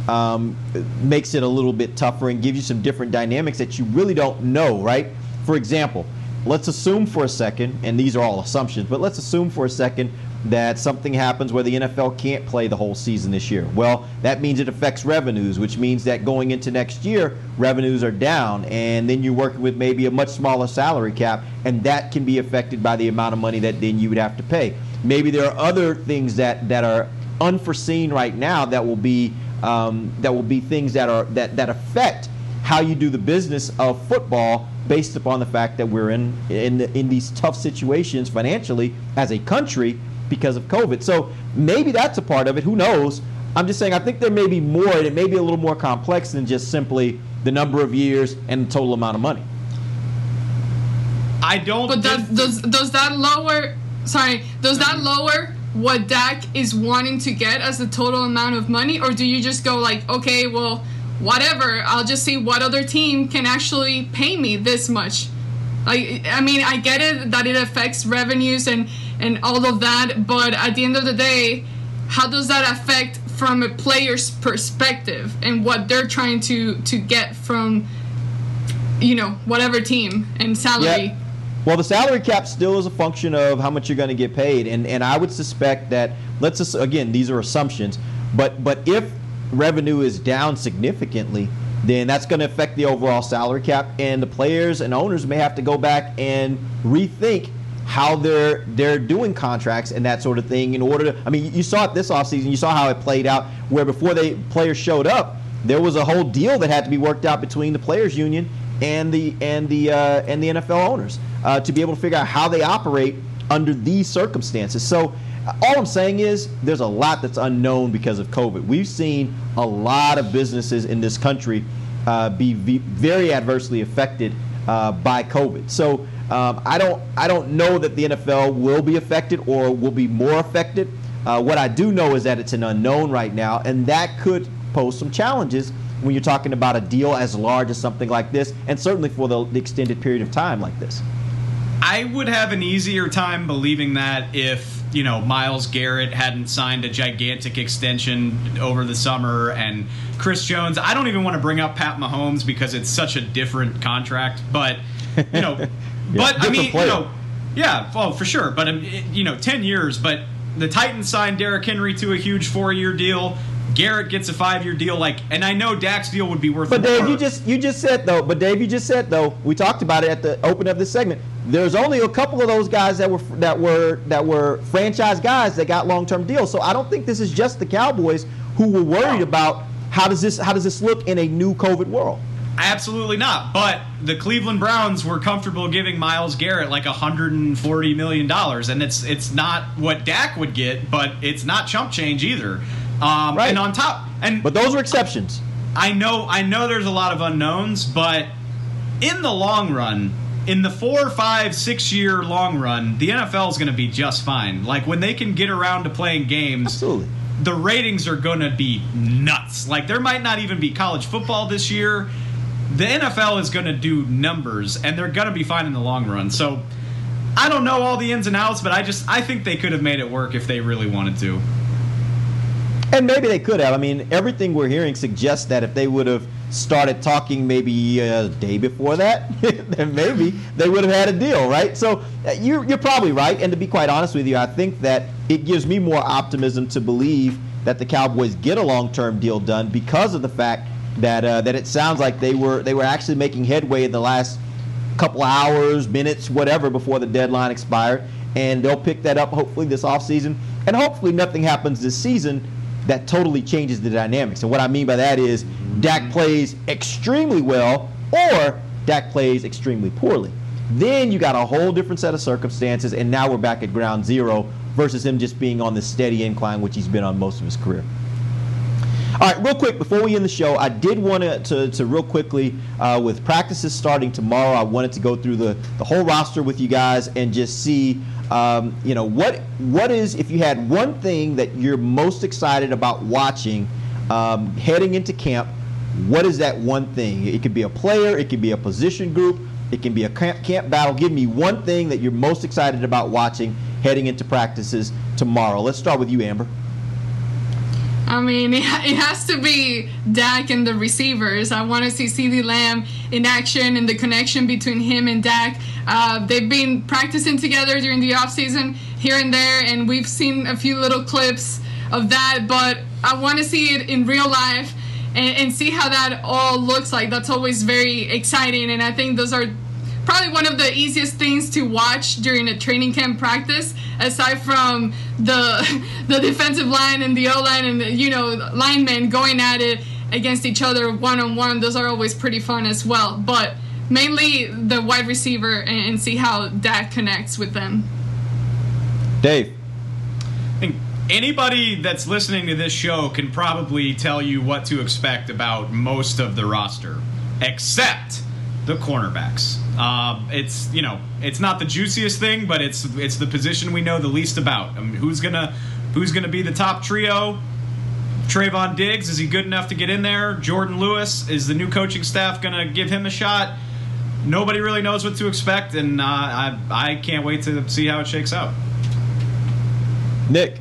um, makes it a little bit tougher and gives you some different dynamics that you really don't know, right? For example, let's assume for a second, and these are all assumptions, but let's assume for a second that something happens where the NFL can't play the whole season this year. Well, that means it affects revenues, which means that going into next year, revenues are down, and then you're working with maybe a much smaller salary cap, and that can be affected by the amount of money that then you would have to pay. Maybe there are other things that, that are unforeseen right now that will be um, that will be things that are that, that affect how you do the business of football based upon the fact that we're in in, in these tough situations financially as a country because of COVID. So maybe that's a part of it. Who knows? I'm just saying I think there may be more, and it may be a little more complex than just simply the number of years and the total amount of money. I don't. But that, does does that lower? Sorry, does that lower what Dak is wanting to get as the total amount of money, or do you just go like, okay, well, whatever, I'll just see what other team can actually pay me this much? Like, I mean, I get it that it affects revenues and and all of that, but at the end of the day, how does that affect from a player's perspective and what they're trying to to get from you know whatever team and salary? Yeah. Well, the salary cap still is a function of how much you're going to get paid, and and I would suspect that let's just, again these are assumptions, but but if revenue is down significantly, then that's going to affect the overall salary cap, and the players and owners may have to go back and rethink how they're they're doing contracts and that sort of thing in order to I mean you saw it this offseason, you saw how it played out where before they players showed up, there was a whole deal that had to be worked out between the players union and the and the uh, and the NFL owners uh, to be able to figure out how they operate under these circumstances. So all I'm saying is there's a lot that's unknown because of COVID. We've seen a lot of businesses in this country uh, be, be, very adversely affected uh, by COVID. So um, I don't I don't know that the NFL will be affected or will be more affected. Uh, what I do know is that it's an unknown right now, and that could pose some challenges when you're talking about a deal as large as something like this, and certainly for the, the extended period of time like this. I would have an easier time believing that if you know Myles Garrett hadn't signed a gigantic extension over the summer and Chris Jones. I don't even want to bring up Pat Mahomes because it's such a different contract, but you know, [laughs] yeah, but I mean, player. you know, yeah, well, for sure. But um, you know, ten years. But the Titans signed Derrick Henry to a huge four-year deal. Garrett gets a five-year deal, like, and I know Dak's deal would be worth. But more. Dave, you just you just said though. But Dave, you just said though. We talked about it at the open of this segment. There's only a couple of those guys that were that were that were franchise guys that got long-term deals. So I don't think this is just the Cowboys who were worried about how does this how does this look in a new COVID world. Absolutely not. But the Cleveland Browns were comfortable giving Myles Garrett like 140 million dollars, and it's it's not what Dak would get, but it's not chump change either. Um, right. And on top, and but those are exceptions. I know, I know. There's a lot of unknowns, but in the long run, in the four, five, six year long run, the NFL is going to be just fine. Like when they can get around to playing games, absolutely. The ratings are going to be nuts. Like there might not even be college football this year. The NFL is going to do numbers, and they're going to be fine in the long run. So I don't know all the ins and outs, but I just I think they could have made it work if they really wanted to. And maybe they could have. I mean, everything we're hearing suggests that if they would have started talking maybe a day before that, [laughs] then maybe they would have had a deal, right? So uh, you're, you're probably right. And to be quite honest with you, I think that it gives me more optimism to believe that the Cowboys get a long-term deal done because of the fact that uh, that it sounds like they were they were actually making headway in the last couple hours, minutes, whatever before the deadline expired, and they'll pick that up hopefully this offseason. And hopefully nothing happens this season that totally changes the dynamics. And what I mean by that is Dak plays extremely well or Dak plays extremely poorly. Then you got a whole different set of circumstances, and now we're back at ground zero versus him just being on the steady incline, which he's been on most of his career. All right, real quick before we end the show, I did want to, to, real quickly, uh, with practices starting tomorrow, I wanted to go through the, the whole roster with you guys and just see um, you know, what what is if you had one thing that you're most excited about watching um, heading into camp? What is that one thing? It could be a player, it could be a position group, it can be a camp, camp battle. Give me one thing that you're most excited about watching heading into practices tomorrow. Let's start with you, Amber. I mean, [laughs] it has to be Dak and the receivers. I want to see CeeDee Lamb in action and the connection between him and Dak. Uh, they've been practicing together during the offseason here and there, and we've seen a few little clips of that, but I want to see it in real life and, and see how that all looks like. That's always very exciting, and I think those are probably one of the easiest things to watch during a training camp practice, aside from the [laughs] the defensive line and the O line and the, you know linemen going at it against each other one on one. Those are always pretty fun as well. But mainly the wide receiver and, and see how that connects with them. Dave. I think anybody that's listening to this show can probably tell you what to expect about most of the roster, except the cornerbacks. Uh, it's you know it's not the juiciest thing, but it's it's the position we know the least about. I mean, who's gonna who's gonna be the top trio? Trevon Diggs is he good enough to get in there? Jourdan Lewis is the new coaching staff gonna give him a shot? Nobody really knows what to expect, and uh, I I can't wait to see how it shakes out. Nick.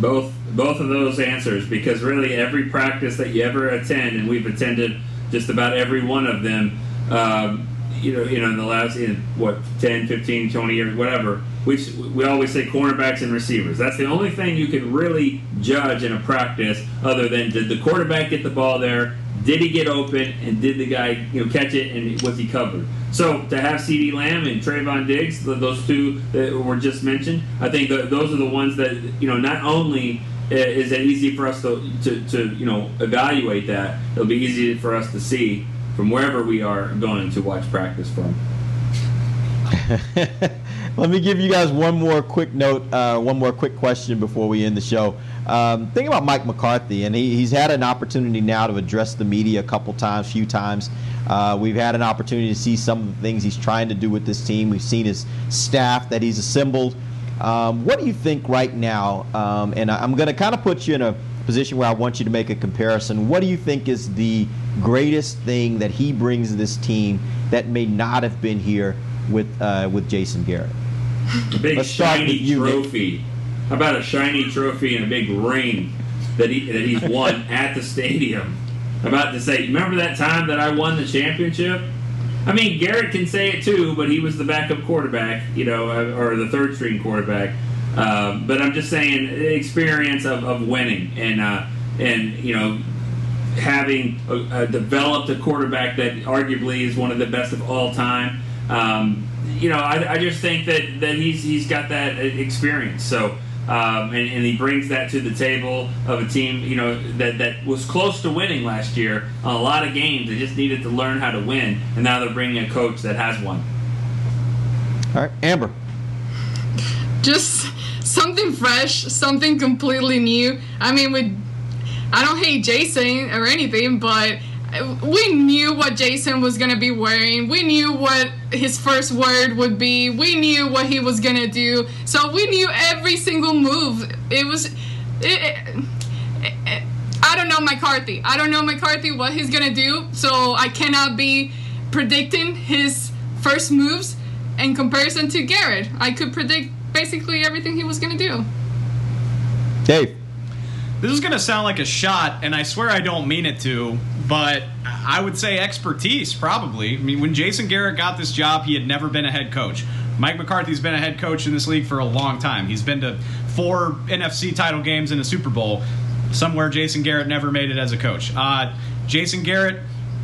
Both both of those answers because really every practice that you ever attend, and we've attended just about every one of them. Um, you know, you know, in the last in what 10, 15, 20 years, whatever. We we always say cornerbacks and receivers. That's the only thing you can really judge in a practice, other than did the quarterback get the ball there, did he get open, and did the guy you know catch it, and was he covered? So to have CeeDee Lamb and Trevon Diggs, those two that were just mentioned, I think those are the ones that you know not only is it easy for us to, to, to you know evaluate that, it'll be easy for us to see from wherever we are going to watch practice from. [laughs] Let me give you guys one more quick note, uh, one more quick question before we end the show. Um, think about Mike McCarthy, and he, he's had an opportunity now to address the media a couple times, few times. Uh, we've had an opportunity to see some of the things he's trying to do with this team. We've seen his staff that he's assembled. Um, what do you think right now? Um, and I'm going to kind of put you in a position where I want you to make a comparison. What do you think is the greatest thing that he brings to this team that may not have been here with uh, with Jason Garrett? A big shiny you, trophy. Nick. How about a shiny trophy and a big ring that he that he's won [laughs] at the stadium? I'm about to say, remember that time that I won the championship? I mean, Garrett can say it too, but he was the backup quarterback, you know, uh, or the third string quarterback. Um, but I'm just saying, experience of, of winning and uh, and you know having a, a developed a quarterback that arguably is one of the best of all time. Um, you know, I, I, just think that, that he's he's got that experience. So. Um, and, and, he brings that to the table of a team, you know, that, that was close to winning last year on a lot of games. They just needed to learn how to win, and now they're bringing a coach that has one. All right, Amber. Just something fresh, something completely new. I mean, with I don't hate Jason or anything, but we knew what Jason was gonna be wearing. We knew what his first word would be. We knew what he was gonna do. So we knew every single move. It was. It, it, it, I don't know McCarthy. I don't know McCarthy what he's gonna do. So I cannot be predicting his first moves in comparison to Garrett. I could predict basically everything he was gonna do. Dave. This is going to sound like a shot, and I swear I don't mean it to, but I would say expertise, probably. I mean, when Jason Garrett got this job, he had never been a head coach. Mike McCarthy's been a head coach in this league for a long time. He's been to four NFC title games and a Super Bowl. Somewhere Jason Garrett never made it as a coach. Uh, Jason Garrett,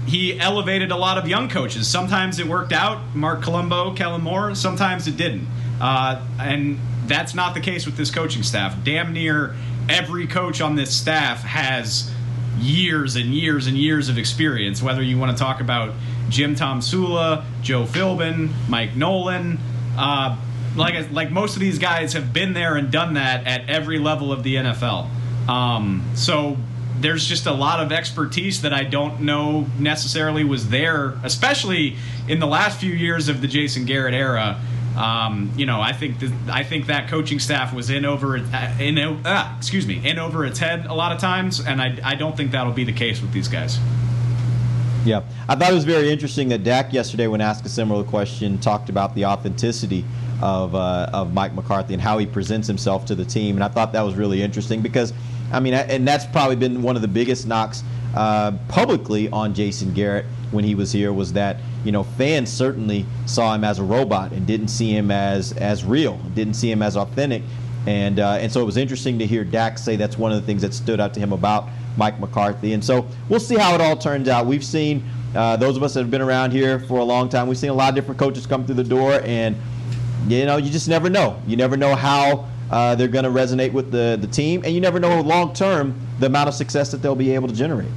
he elevated a lot of young coaches. Sometimes it worked out, Marc Colombo, Kellen Moore. Sometimes it didn't. Uh, and that's not the case with this coaching staff. Damn near every coach on this staff has years and years and years of experience. Whether you want to talk about Jim Tomsula, Joe Philbin, Mike Nolan, uh, like like most of these guys have been there and done that at every level of the NFL. Um, so there's just a lot of expertise that I don't know necessarily was there, especially in the last few years of the Jason Garrett era. Um, you know, I think that I think that coaching staff was in over in uh, excuse me in over its head a lot of times, and I, I don't think that'll be the case with these guys. Yeah, I thought it was very interesting that Dak yesterday, when asked a similar question, talked about the authenticity of uh, of Mike McCarthy and how he presents himself to the team, and I thought that was really interesting because, I mean, and that's probably been one of the biggest knocks uh, publicly on Jason Garrett when he was here was that you know fans certainly saw him as a robot and didn't see him as as real, didn't see him as authentic, and uh, and so it was interesting to hear Dak say that's one of the things that stood out to him about Mike McCarthy, and so we'll see how it all turns out. We've seen uh, those of us that have been around here for a long time. We've seen a lot of different coaches come through the door, and you know you just never know. You never know how. Uh, they're going to resonate with the, the team, and you never know long term the amount of success that they'll be able to generate.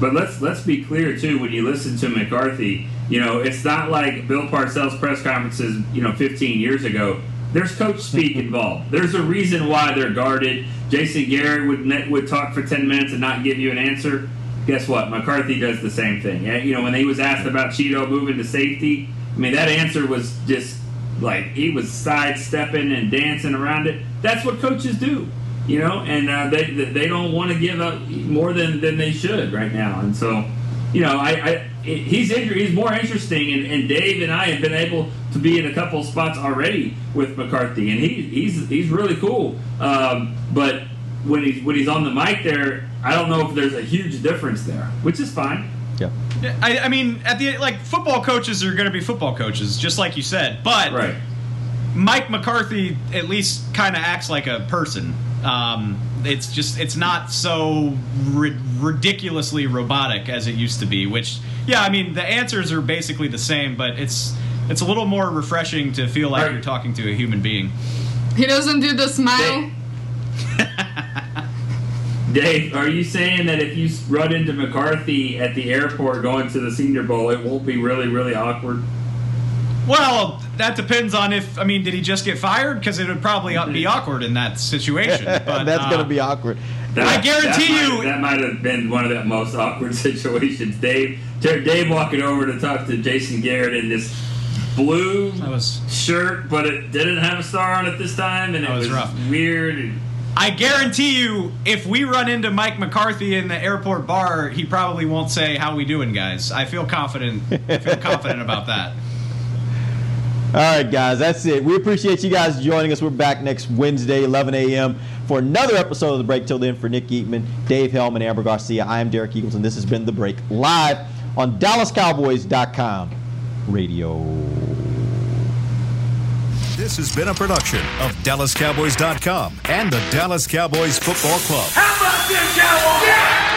But let's let's be clear too. When you listen to McCarthy, you know it's not like Bill Parcells' press conferences, you know, 15 years ago, There's coach speak [laughs] involved. There's a reason why they're guarded. Jason Garrett would would talk for 10 minutes and not give you an answer. Guess what? McCarthy does the same thing. You know, when he was asked about Chido moving to safety, I mean, that answer was just like he was sidestepping and dancing around it. That's what coaches do, you know, and uh, they they don't want to give up more than, than they should right now. And so, you know, I, I he's he's more interesting, and, and Dave and I have been able to be in a couple spots already with McCarthy, and he, he's he's really cool. Um, but when he's when he's on the mic there, I don't know if there's a huge difference there, which is fine. Yeah. I, I mean, at the like, football coaches are going to be football coaches, just like you said. But right. Mike McCarthy at least kind of acts like a person. Um, it's just it's not so ri- ridiculously robotic as it used to be. Which, yeah, I mean, the answers are basically the same, but it's it's a little more refreshing to feel like you're talking to a human being. He doesn't do the smile. Dave, are you saying that if you run into McCarthy at the airport going to the Senior Bowl, it won't be really, really awkward? Well, that depends on if I mean, did he just get fired? Because it would probably be awkward in that situation. [laughs] But That's uh, going to be awkward. I guarantee that you- that might have been one of the most awkward [laughs] situations. Dave, Dave walking over to talk to Jason Garrett in this blue shirt, but it didn't have a star on it this time, and it was was, rough. weird. And, I guarantee you, if we run into Mike McCarthy in the airport bar, he probably won't say "How we doing, guys." I feel confident. I feel [laughs] confident about that. All right, guys, that's it. We appreciate you guys joining us. We're back next Wednesday, 11 a.m. for another episode of The Break. Till then, for Nick Eatman, Dave Helman, Amber Garcia, I am Derek Eagles, and this has been The Break live on DallasCowboys.com radio. This has been a production of DallasCowboys.com and the Dallas Cowboys Football Club. How about this, Cowboys?